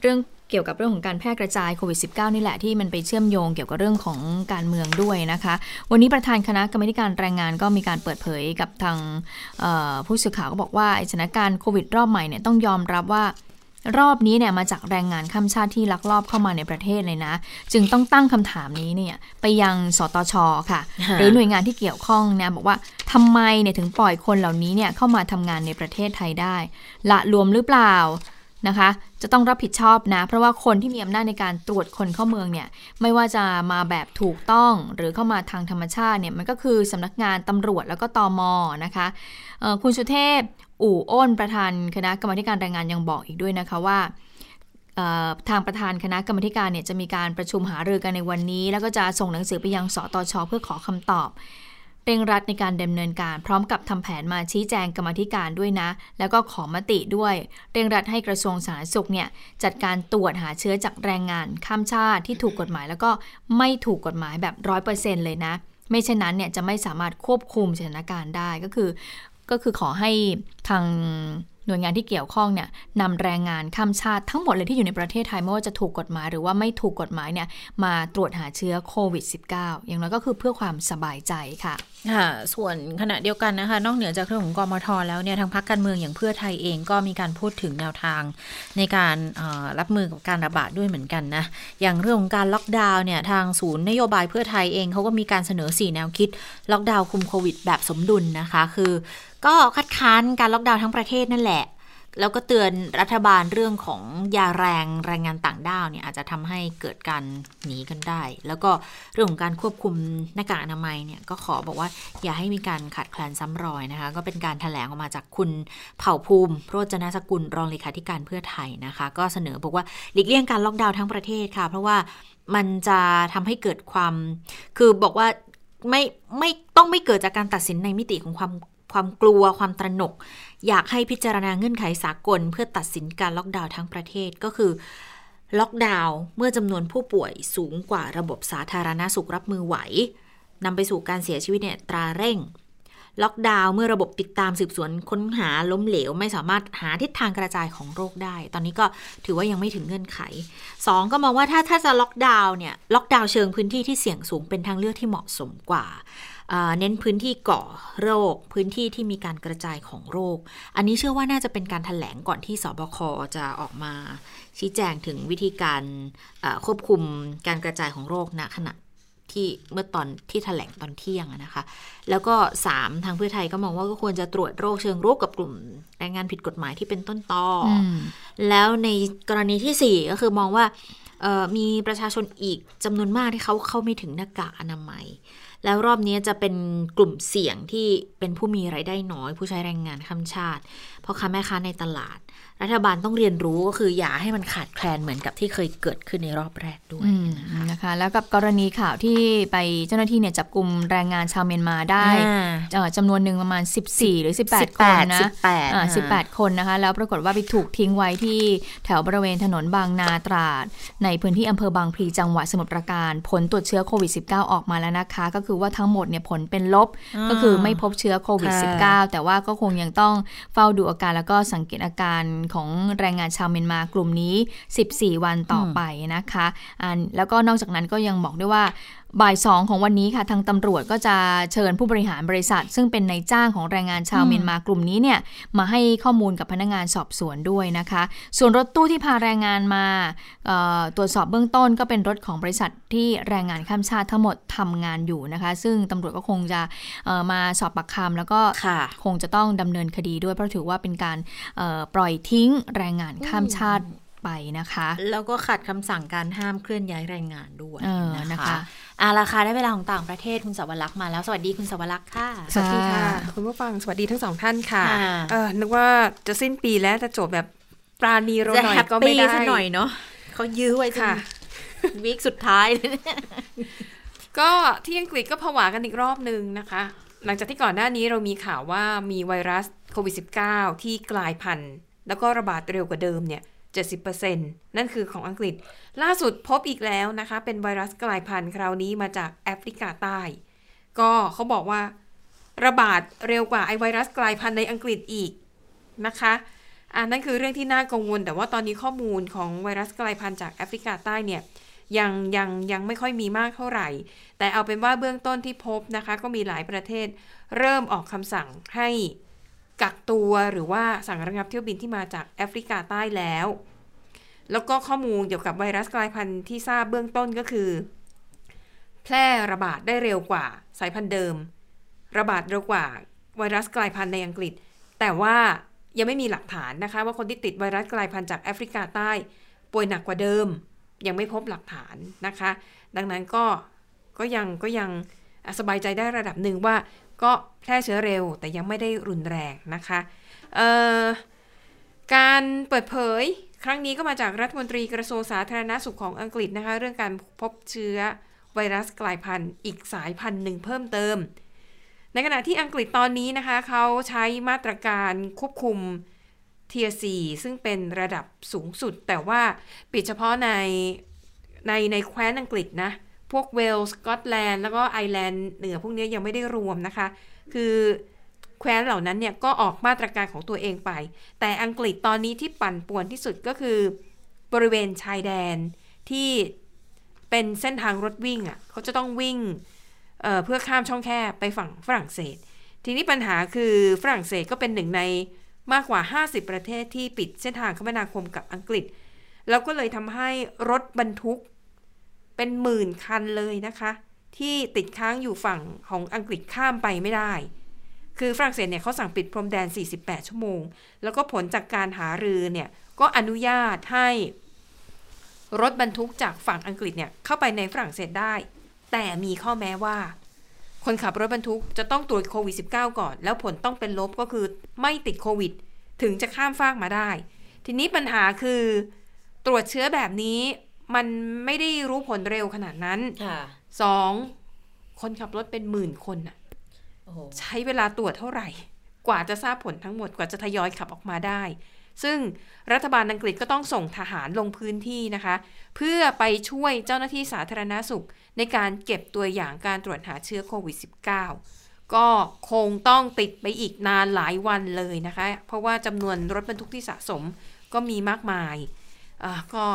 เรื่องเกี่ยวกับเรื่องของการแพร่กระจายโควิด -19 นี่แหละที่มันไปเชื่อมโยงเกี่ยวกับเรื่องของการเมืองด้วยนะคะ วันนี้ประธานคณะกรรมการแรงงานก็มีการเปิดเผยกับทางผู้สื่อข่าวก็บอกว่าสถานการณ์โควิดรอบใหม่เนี่ยต้องยอมรับว่า รอบนี้เนี่ยมาจากแรงงานข้ามชาติที่ลักลอบเข้ามาในประเทศเลยนะ จึงต้องตั้งคำถามนี้เนี่ยไปยังสตชค่ะ หรือหน่วยงานที่เกี่ยวข้องนะบอกว่าทำไมเนี่ยถึงปล่อยคนเหล่านี้เนี่ยเข้ามาทำงานในประเทศไทยได้ ละรวมหรือเปล่านะคะ จะต้องรับผิดชอบนะ เพราะว่าคนที่มีอำนาจในการตรวจคนเข้าเมืองเนี่ยไม่ว่าจะมาแบบถูกต้องหรือเข้ามาทางธรรมชาติเนี่ยมันก็คือสำนักงานตำรวจแล้วก็ตอมอนะคะคุณสุเทพ อู่อ้นประธานคณะกรรมการแรงงานยังบอกอีกด้วยนะคะว่าทางประธานคณะกรรมการเนี่ยจะมีการประชุมหารือกันในวันนี้ แล้วก็จะส่งหนังสือไปยังสตชเพื่อขอคำตอบเร่งรัดในการดำเนินการ พร้อมกับทำแผนมาชี้แจงกรรมธิการด้วยนะ แล้วก็ขอมติด้วย เร่งรัดให้กระทรวงสาธารณสุขเนี่ยจัดการตรวจหาเชื้อจากแรงงานข้ามชาติที่ถูกกฎหมาย แล้วก็ไม่ถูกกฎหมายแบบร้อยเปอร์เซ็นต์เลยนะ ไม่เช่นนั้นเนี่ยจะไม่สามารถควบคุมสถานการณ์ได้ก็คือ ก็คือขอให้ทางหน่วยงานที่เกี่ยวข้องเนี่ยนำแรงงานข้ามชาติทั้งหมดเลยที่อยู่ในประเทศไทยไม่ว่าจะถูกกฎหมายหรือว่าไม่ถูกกฎหมายเนี่ยมาตรวจหาเชื้อโควิด -19 อย่างน้อยก็คือเพื่อความสบายใจค่ะค่ะส่วนขณะเดียวกันนะคะ นอกเหนือจากเรื่องของกมทแล้วเนี่ยทางพรรคการเมืองอย่างเพื่อไทยเองก็มีการพูดถึงแนวทางในการรับมือกับการระบาดด้วยเหมือนกันนะอย่างเรื่องของการล็อกดาวน์เนี่ยทางศูนย์นโยบายเพื่อไทยเองเขาก็มีการเสนอ 4 แนวคิด ล็อกดาวน์คุมโควิดแบบสมดุลนะคะ คือ ก็คัดค้านการล็อกดาวน์ทั้งประเทศนั่นแหละ แล้วก็เตือนรัฐบาลเรื่องของยาแรงแรงงานต่างด้าวเนี่ยอาจจะทำให้เกิดการหนีกันได้ แล้วก็เรื่องของการควบคุมหน้ากากอนามัยเนี่ยก็ขอบอกว่าอย่าให้มีการขาดแคลนซ้ำรอยนะคะ ก็เป็นการแถลงออกมาจากคุณเผ่าภูมิ โรจนสกุลรองเลขาธิการเพื่อไทยนะคะ ก็เสนอบอกว่าหลีกเลี่ยงการล็อกดาวน์ทั้งประเทศค่ะ เพราะว่ามันจะทำให้เกิดความ คือบอกว่าไม่ไม่ต้องไม่เกิดจากการตัดสินในมิติของความ ความกลัวความตระหนก อยากให้พิจารณาเงื่อนไขสากล เพื่อตัดสินการล็อกดาวน์ทั้งประเทศก็คือ ล็อกดาวน์เมื่อจำนวนผู้ป่วยสูงกว่าระบบสาธารณาสุขรับมือไหวนำไปสู่การเสียชีวิตเนี่ยตราเร่ง ล็อกดาวน์เมื่อระบบติดตามสืบสวนค้นหาล้มเหลว ไม่สามารถหาทิศทางกระจายของโรคได้ ตอนนี้ก็ถือว่ายังไม่ถึงเงื่อนไข 2 ก็มองว่าถ้าถ้าจะล็อกดาวน์เนี่ยล็อกดาวน์เชิงพื้นที่ที่เสี่ยงสูงเป็นทางเลือกที่เหมาะสมกว่า เน้นพื้นที่ก่อโรค พื้นที่ที่มีการกระจายของโรค อันนี้เชื่อว่าน่าจะเป็นการถแถลงก่อนที่สบคจะออกมาชี้แจงถึงวิธีการควบคุมการกระจายของโรคณขณะที่เมื่อตอนที่ถแถลงตอนเที่ยงนะคะ แล้วก็ 3 ทางเพื่อไทยก็มองว่าก็ควรจะตรวจโรคเชิงรุกกับกลุ่มแรงงานผิดกฎหมายที่เป็นต้นตอแล้วในกรณีที่ 4 ก็คือมองว่ามีประชาชนอีกจำนวนมากที่เขาเข้าไม่ถึงหน้ากากอนามัย แล้วรอบนี้จะเป็นกลุ่มเสี่ยงที่เป็นผู้มีไรายได้น้อย ผู้ใช้แรงงานข้ามชาติพ่อค้าแม่ค้าในตลาด รัฐบาลต้องเรียนรู้ก็คืออย่าให้มันขาดแคลนเหมือนกับที่เคยเกิดขึ้นในรอบแรกด้วยอืมนะคะ แล้วกับกรณีข่าวที่ไปเจ้าหน้าที่เนี่ยจับกลุ่มแรงงานชาวเมียนมาได้อ่าเอ่อจำนวนหนึ่งประมาณ 14 หรือ 18 คนนะ18อ่า18 คนนะคะ แล้วปรากฏว่าไปถูกทิ้งไว้ที่แถวบริเวณถนนบางนาตราด ในพื้นที่อำเภอบางพลีจังหวัดสมุทรปราการ ผลตรวจเชื้อโควิด -19 ออกมาแล้วนะคะ ก็คือว่าทั้งหมดเนี่ยผลเป็นลบอ่าก็คือไม่พบเชื้อโควิดค่ะ -19 แต่ว่าก็คงยังต้องเฝ้าดูอาการแล้วก็สังเกตอาการของแรงงานชาวเมียนมากลุ่มนี้ 14 วันต่อไปนะคะอ่าแล้วก็นอกจากนั้นก็ยังบอกด้วยว่า บ่ายสองของวันนี้ค่ะทางตำรวจก็จะเชิญผู้บริหารบริษัท ซึ่งเป็นนายจ้างของแรงงานชาวเมียนมากลุ่มนี้เนี่ยมาให้ข้อมูลกับพนักงานสอบสวนด้วยนะคะ ส่วนรถตู้ที่พาแรงงานมาเอ่อตรวจสอบเบื้องต้นก็เป็นรถของบริษัทที่แรงงานข้ามชาติทั้งหมดทำงานอยู่นะคะ ซึ่งตำรวจก็คงจะเอ่อมาสอบปากคำแล้วก็ค่ะคงจะต้องดำเนินคดีด้วยเพราะถือว่าเป็นการเอ่อปล่อยทิ้งแรงงานข้ามชาติไปนะคะ แล้วก็ขัดคำสั่งการห้ามเคลื่อนย้ายแรงงานด้วยเออนะนะคะคะ อาราคาได้เวลาของต่างประเทศคุณสวรักษ์มาแล้ว สวัสดีคุณสวรักษ์ค่ะ สวัสดีค่ะ คุณผู้ฟังสวัสดีทั้งสองท่านค่ะค่ะเออนึกว่าจะสิ้นปีแล้วจะจบแบบปราณีเราจะหน่อยแฮปก็ไม่ปี้ได้สักหน่อยเนาะเขายื้อไว้จนค่ะวีคสุดท้ายเลยเนี่ยก็ที่อังกฤษก็ผวากันอีกรอบหนึ่งนะคะ หลังจากที่ก่อนหน้านี้เรามีข่าวว่ามีไวรัสโควิด -19 ที่กลายพันธุ์แล้วก็ระบาดเร็วกว่าเดิมเนี่ย 70%นั่นคือของอังกฤษ ล่าสุดพบอีกแล้วนะคะ เป็นไวรัสกลายพันธุ์คราวนี้มาจากแอฟริกาใต้ ก็เขาบอกว่าระบาดเร็วกว่าไอไวรัสกลายพันธุ์ในอังกฤษอีกนะคะอันนั่นคือเรื่องที่น่ากังวล แต่ว่าตอนนี้ข้อมูลของไวรัสกลายพันธุ์จากแอฟริกาใต้เนี่ยยังยังยังไม่ค่อยมีมากเท่าไหร่ แต่เอาเป็นว่าเบื้องต้นที่พบนะคะ ก็มีหลายประเทศเริ่มออกคำสั่งให้ กักตัวหรือว่าสั่งระงับเที่ยวบินที่มาจากแอฟริกาใต้แล้ว แล้วก็ข้อมูลเกี่ยวกับไวรัสกลายพันธุ์ที่ทราบเบื้องต้นก็คือ แพร่ระบาดได้เร็วกว่าสายพันธุ์เดิม ระบาดเร็วกว่าไวรัสกลายพันธุ์ในอังกฤษ แต่ว่ายังไม่มีหลักฐานนะคะ ว่าคนที่ติดไวรัสกลายพันธุ์จากแอฟริกาใต้ ป่วยหนักกว่าเดิม ยังไม่พบหลักฐานนะคะ ดังนั้นก็ก็ยังก็ยังสบายใจได้ระดับหนึ่งว่า ก็แพร่เชื้อเร็วแต่ยังไม่ได้รุนแรงนะคะการเปิดเผยครั้งนี้ก็มาจากรัฐมนตรีกระทรวงสาธารณสุขของอังกฤษนะคะเรื่องการพบเชื้อไวรัสกลายพันธุ์อีกสายพันธุ์หนึ่งเพิ่มเติม ในขณะที่อังกฤษตอนนี้นะคะเขาใช้มาตรการควบคุมเทียสีซึ่งเป็นระดับสูงสุด แต่ว่าปิดเฉพาะในในในแคว้นอังกฤษนะ พวกเวลส์สกอตแลนด์แล้วก็ไอร์แลนด์เหนือพวกนี้ยังไม่ได้รวมนะคะ คือแคว้นเหล่านั้นเนี่ยก็ออกมาตรการของตัวเองไป แต่อังกฤษตอนนี้ที่ปั่นป่วนที่สุดก็คือบริเวณชายแดนที่เป็นเส้นทางรถวิ่งอะ่ะเขาจะต้องวิ่งเเพื่อข้ามช่องแคบไปฝั่งฝรั่งเศส ทีนี้ปัญหาคือฝรั่งเศสก็เป็นหนึ่งในมากกว่า 50 ประเทศที่ปิดเส้นทางคมนาคมกับอังกฤษ แล้วก็เลยทำให้รถบรรทุก เป็นหมื่นคันเลยนะคะ ที่ติดค้างอยู่ฝั่งของอังกฤษข้ามไปไม่ได้ คือฝรั่งเศสเนี่ยเขาสั่งปิดพรมแดน 48 ชั่วโมง แล้วก็ผลจากการหารือเนี่ยก็อนุญาตให้รถบรรทุกจากฝั่งอังกฤษเนี่ยเข้าไปในฝรั่งเศสได้ แต่มีข้อแม้ว่า คนขับรถบรรทุกจะต้องตรวจโควิด -19 ก่อน แล้วผลต้องเป็นลบก็คือไม่ติดโควิด ถึงจะข้ามฟากมาได้ ทีนี้ปัญหาคือ ตรวจเชื้อแบบนี้ มันไม่ได้รู้ผลเร็วขนาดนั้นค่ะสองคนขับรถเป็นหมื่นคนน่ะโอ้โหใช้เวลาตรวจเท่าไหร่ กว่าจะทราบผลทั้งหมดกว่าจะทยอยขับออกมาได้ ซึ่งรัฐบาลอังกฤษก็ต้องส่งทหารลงพื้นที่นะคะ เพื่อไปช่วยเจ้าหน้าที่สาธารณาสุข ในการเก็บตัวอย่างการตรวจหาเชื้อโควิด -19 ก็คงต้องติดไปอีกนานหลายวันเลยนะคะ เพราะว่าจำนวนรถบรรทุกที่สะสมก็มีมากมายอ่าก็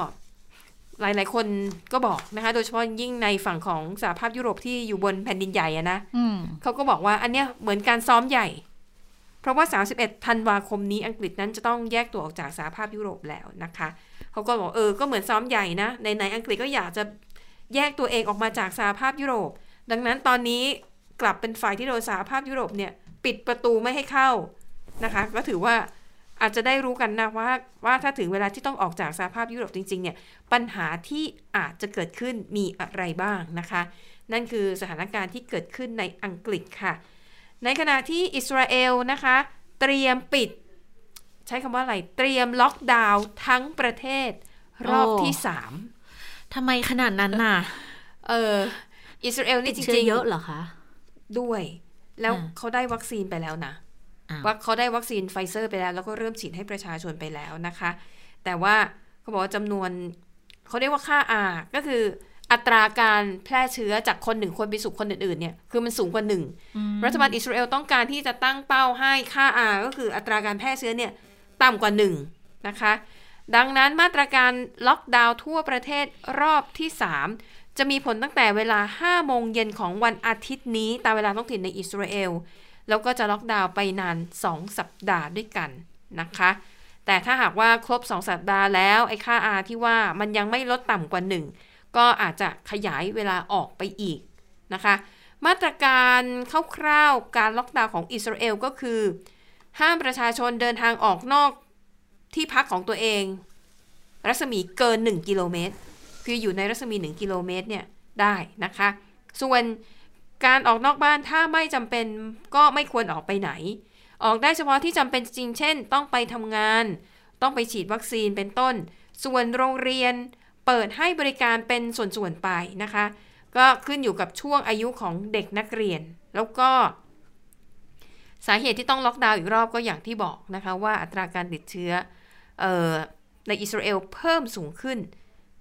หลายๆ คนก็บอกนะคะ โดยเฉพาะยิ่งในฝั่งของสหภาพยุโรปที่อยู่บนแผ่นดินใหญ่อะนะอืมเขาก็บอกว่าอันเนี้ยเหมือนการซ้อมใหญ่ เพราะว่า 31 ธันวาคมนี้อังกฤษนั้นจะต้องแยกตัวออกจากสหภาพยุโรปแล้วนะคะเขาก็บอกเออก็เหมือนซ้อมใหญ่นะในในๆอังกฤษก็อยากจะแยกตัวเองออกมาจากสหภาพยุโรป ดังนั้นตอนนี้กลับเป็นฝ่ายที่โดนสหภาพยุโรปเนี่ย ปิดประตูไม่ให้เข้านะคะ ก็ถือว่า อาจจะได้รู้กันนะว่าว่าถ้าถึงเวลาที่ต้องออกจากสหภาพยุโรปจริงๆเนี่ยปัญหาที่อาจจะเกิดขึ้นมีอะไรบ้างนะคะ นั่นคือสถานการณ์ที่เกิดขึ้นในอังกฤษค่ะ ในขณะที่อิสราเอลนะคะ เตรียมปิด ใช้คำว่าอะไร เตรียมล็อกดาวน์ทั้งประเทศ รอบที่สามทำไมขนาดนั้นน่ะเอออิสราเอลตินี่ดจเชื้อริงเยอะเหรอคะๆด้วย แล้วอ่าเขาได้วัคซีนไปแล้วนะอ้า วว่าเขาได้วัคซีนไฟเซอร์ไปแล้ว แล้วก็เริ่มฉีดให้ประชาชนไปแล้วนะคะ แต่ว่าเขาบอกว่าจำนวนเขาเรียกว่าค่า R ก็คืออัตราการแพร่เชื้อจากคนหนึ่งคนไปสู่คนอื่นๆเนี่ยคือมันสูงกว่าหนึ่งรัฐบาลอิสราเอลต้องการที่จะตั้งเป้าให้ค่า R ก็คืออัตราการแพร่เชื้อเนี่ยต่ำกว่าหนึ่งนะคะ ดังนั้นมาตรการล็อกดาวน์ทั่วประเทศรอบที่ 3 จะมีผลตั้งแต่เวลา 5 โมงเย็นของวันอาทิตย์นี้ตามเวลาท้องถิ่นในอิสราเอล แล้วก็จะล็อกดาวน์ไปนาน 2 สัปดาห์ด้วยกันนะคะ แต่ถ้าหากว่าครบ 2 สัปดาห์แล้วไอ้ค่า R ที่ว่ามันยังไม่ลดต่ำกว่า 1 ก็อาจจะขยายเวลาออกไปอีกนะคะ มาตรการคร่าวๆการล็อกดาวน์ของอิสราเอลก็คือ ห้ามประชาชนเดินทางออกนอกที่พักของตัวเอง รัศมีเกิน 1 กิโลเมตร คืออยู่ในรัศมี 1 กิโลเมตรเนี่ยได้นะคะ ส่วน การออกนอกบ้านถ้าไม่จำเป็นก็ไม่ควรออกไปไหน ออกได้เฉพาะที่จำเป็นจริง เช่น ต้องไปทำงาน ต้องไปฉีดวัคซีนเป็นต้น ส่วนโรงเรียนเปิดให้บริการเป็นส่วนๆไปนะคะ ก็ขึ้นอยู่กับช่วงอายุของเด็กนักเรียน แล้วก็ สาเหตุที่ต้องล็อกดาวน์อีกรอบก็อย่างที่บอกนะคะว่าอัตราการติดเชื้อออในอิสราเอลเพิ่มสูงขึ้น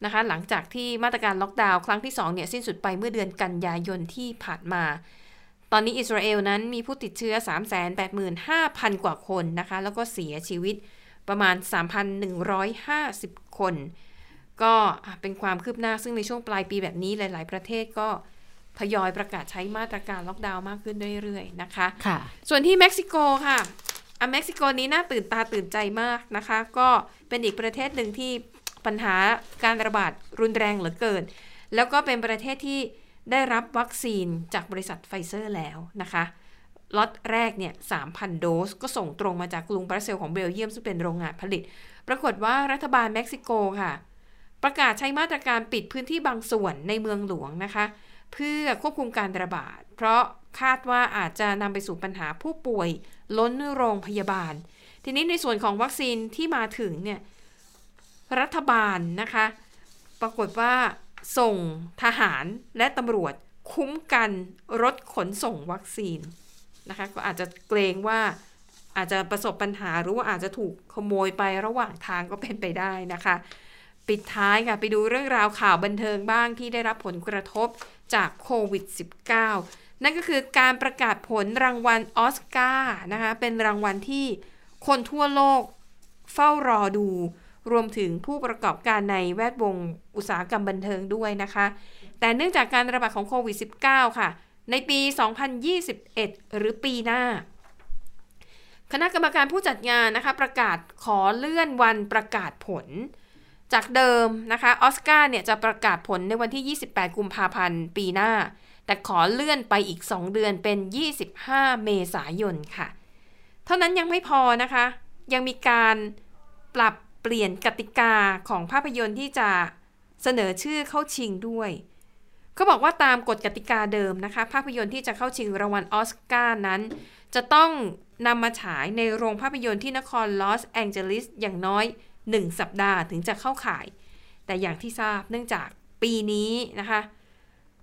นะคะ หลังจากที่มาตรการล็อกดาวน์ครั้งที่ 2 เนี่ย สิ้นสุดไปเมื่อเดือนกันยายนที่ผ่านมา ตอนนี้อิสราเอลนั้นมีผู้ติดเชื้อ 385,000 กว่าคนนะคะ แล้วก็เสียชีวิตประมาณ 3,150 คน ก็อะเป็นความคืบหน้าซึ่งในช่วงปลายปีแบบนี้หลาย ๆ ประเทศก็ทยอยประกาศใช้มาตรการล็อกดาวน์มากขึ้นเรื่อยๆนะคะค่ะ ส่วนที่เม็กซิโกค่ะอะเม็กซิโกนี้น่าตื่นตาตื่นใจมากนะคะ ก็เป็นอีกประเทศหนึ่งที่ ปัญหาการระบาดรุนแรงเหลือเกิน แล้วก็เป็นประเทศที่ได้รับวัคซีนจากบริษัทไฟเซอร์แล้วนะคะล็อตแรกเนี่ย 3,000 โดส ก็ส่งตรงมาจากกรุงบรัสเซลของเบลเยียม ซึ่งเป็นโรงงานผลิต ปรากฏว่ารัฐบาลเม็กซิโกค่ะ ประกาศใช้มาตรการปิดพื้นที่บางส่วนในเมืองหลวงนะคะ เพื่อควบคุมการระบาด เพราะคาดว่าอาจจะนำไปสู่ปัญหาผู้ป่วย ล้นโรงพยาบาล ทีนี้ในส่วนของวัคซีนที่มาถึงเนี่ย รัฐบาลนะคะ ปรากฏว่าส่งทหารและตำรวจคุ้มกันรถขนส่งวัคซีนนะคะ ก็อาจจะเกรงว่าอาจจะประสบปัญหาหรือว่าอาจจะถูกขโมยไประหว่างทางก็เป็นไปได้นะคะ ปิดท้ายค่ะไปดูเรื่องราวข่าวบันเทิงบ้างที่ได้รับผลกระทบจากโควิด -19 นั่นก็คือการประกาศผลรางวัลออสการ์นะคะ เป็นรางวัลที่คนทั่วโลกเฝ้ารอดู รวมถึงผู้ประกอบการในแวดวงอุตสาหกรรมบันเทิงด้วยนะคะ แต่เนื่องจากการระบาดของโควิด -19 ค่ะ ในปี 2021 หรือปีหน้า คณะกรรมการผู้จัดงานนะคะ ประกาศขอเลื่อนวันประกาศผล จากเดิมนะคะออสการ์เนี่ยจะประกาศผลในวันที่ 28 กุมภาพันธ์ ปีหน้า แต่ขอเลื่อนไปอีก 2 เดือนเป็น 25 เมษายนค่ะ เท่านั้นยังไม่พอนะคะ ยังมีการปรับ เปลี่ยนกติกาของภาพยนตร์ที่จะเสนอชื่อเข้าชิงด้วยเขาบอกว่าตามกฎกติกาเดิมนะคะ ภาพยนตร์ที่จะเข้าชิงรางวัลออสการ์นั้น จะต้องนำมาฉายในโรงภาพยนตร์ที่นครลอสแองเจลิสอย่างน้อย 1 สัปดาห์ถึงจะเข้าข่าย แต่อย่างที่ทราบเนื่องจากปีนี้นะคะ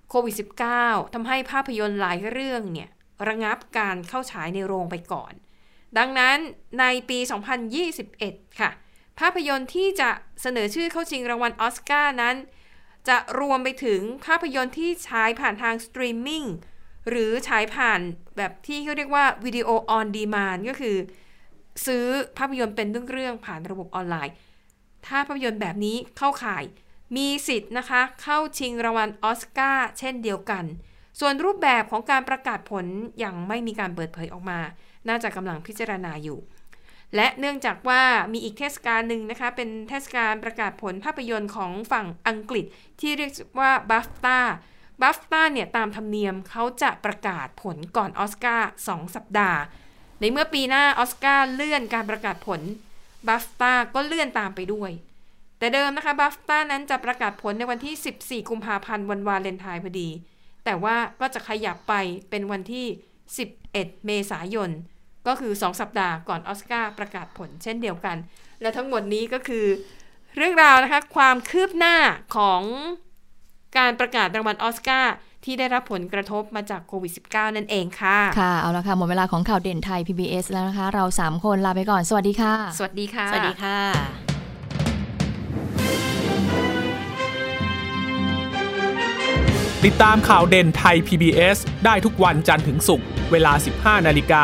โควิด -19 ทำให้ภาพยนตร์หลายเรื่องเนี่ยระงับการเข้าฉายในโรงไปก่อน ดังนั้นในปี 2021 ค่ะ ภาพยนตร์ที่จะเสนอชื่อเข้าชิงรางวัลออสการ์นั้น จะรวมไปถึงภาพยนตร์ที่ฉายผ่านทางสตรีมมิ่งหรือฉายผ่านแบบที่เขาเรียกว่า video on demand ก็คือ ซื้อภาพยนตร์เป็นเรื่องๆผ่านระบบออนไลน์ ถ้าภาพยนตร์แบบนี้เข้าข่ายมีสิทธิ์นะคะ เข้าชิงรางวัลออสการ์เช่นเดียวกัน ส่วนรูปแบบของการประกาศผลยังไม่มีการเปิดเผยออกมา น่าจะกำลังพิจารณาอยู่ และเนื่องจากว่ามีอีกเทศกาลหนึ่งนะคะ เป็นเทศกาลประกาศผลภาพยนตร์ของฝั่งอังกฤษ ที่เรียกว่า BAFTA BAFTA เนี่ยตามธรรมเนียมเขาจะประกาศผลก่อนออสการ์2สัปดาห์ ในเมื่อปีหน้าออสการ์เลื่อนการประกาศผล BAFTA ก็เลื่อนตามไปด้วย แต่เดิมนะคะ BAFTA นั้นจะประกาศผลในวันที่ 14 กุมภาพันธ์วันวาเลนไทน์พอดี แต่ว่าก็จะขยับไปเป็นวันที่ 11 เมษายน ก็คือ 2 สัปดาห์ก่อนออสการ์ประกาศผลเช่นเดียวกัน และทั้งหมดนี้ก็คือเรื่องราวนะคะความคืบหน้าของการประกาศรางวัลออสการ์ที่ได้รับผลกระทบมาจากโควิด -19 นั่นเองค่ะ ค่ะ เอาละค่ะ หมดเวลาของข่าวเด่นไทย PBS แล้วนะคะ เรา 3 คนลาไปก่อน สวัสดีค่ะ สวัสดีค่ะ สวัสดีค่ะ ติดตามข่าวเด่นไทย PBS ได้ทุกวันจันทร์ถึงศุกร์เวลา 15 นาฬิกา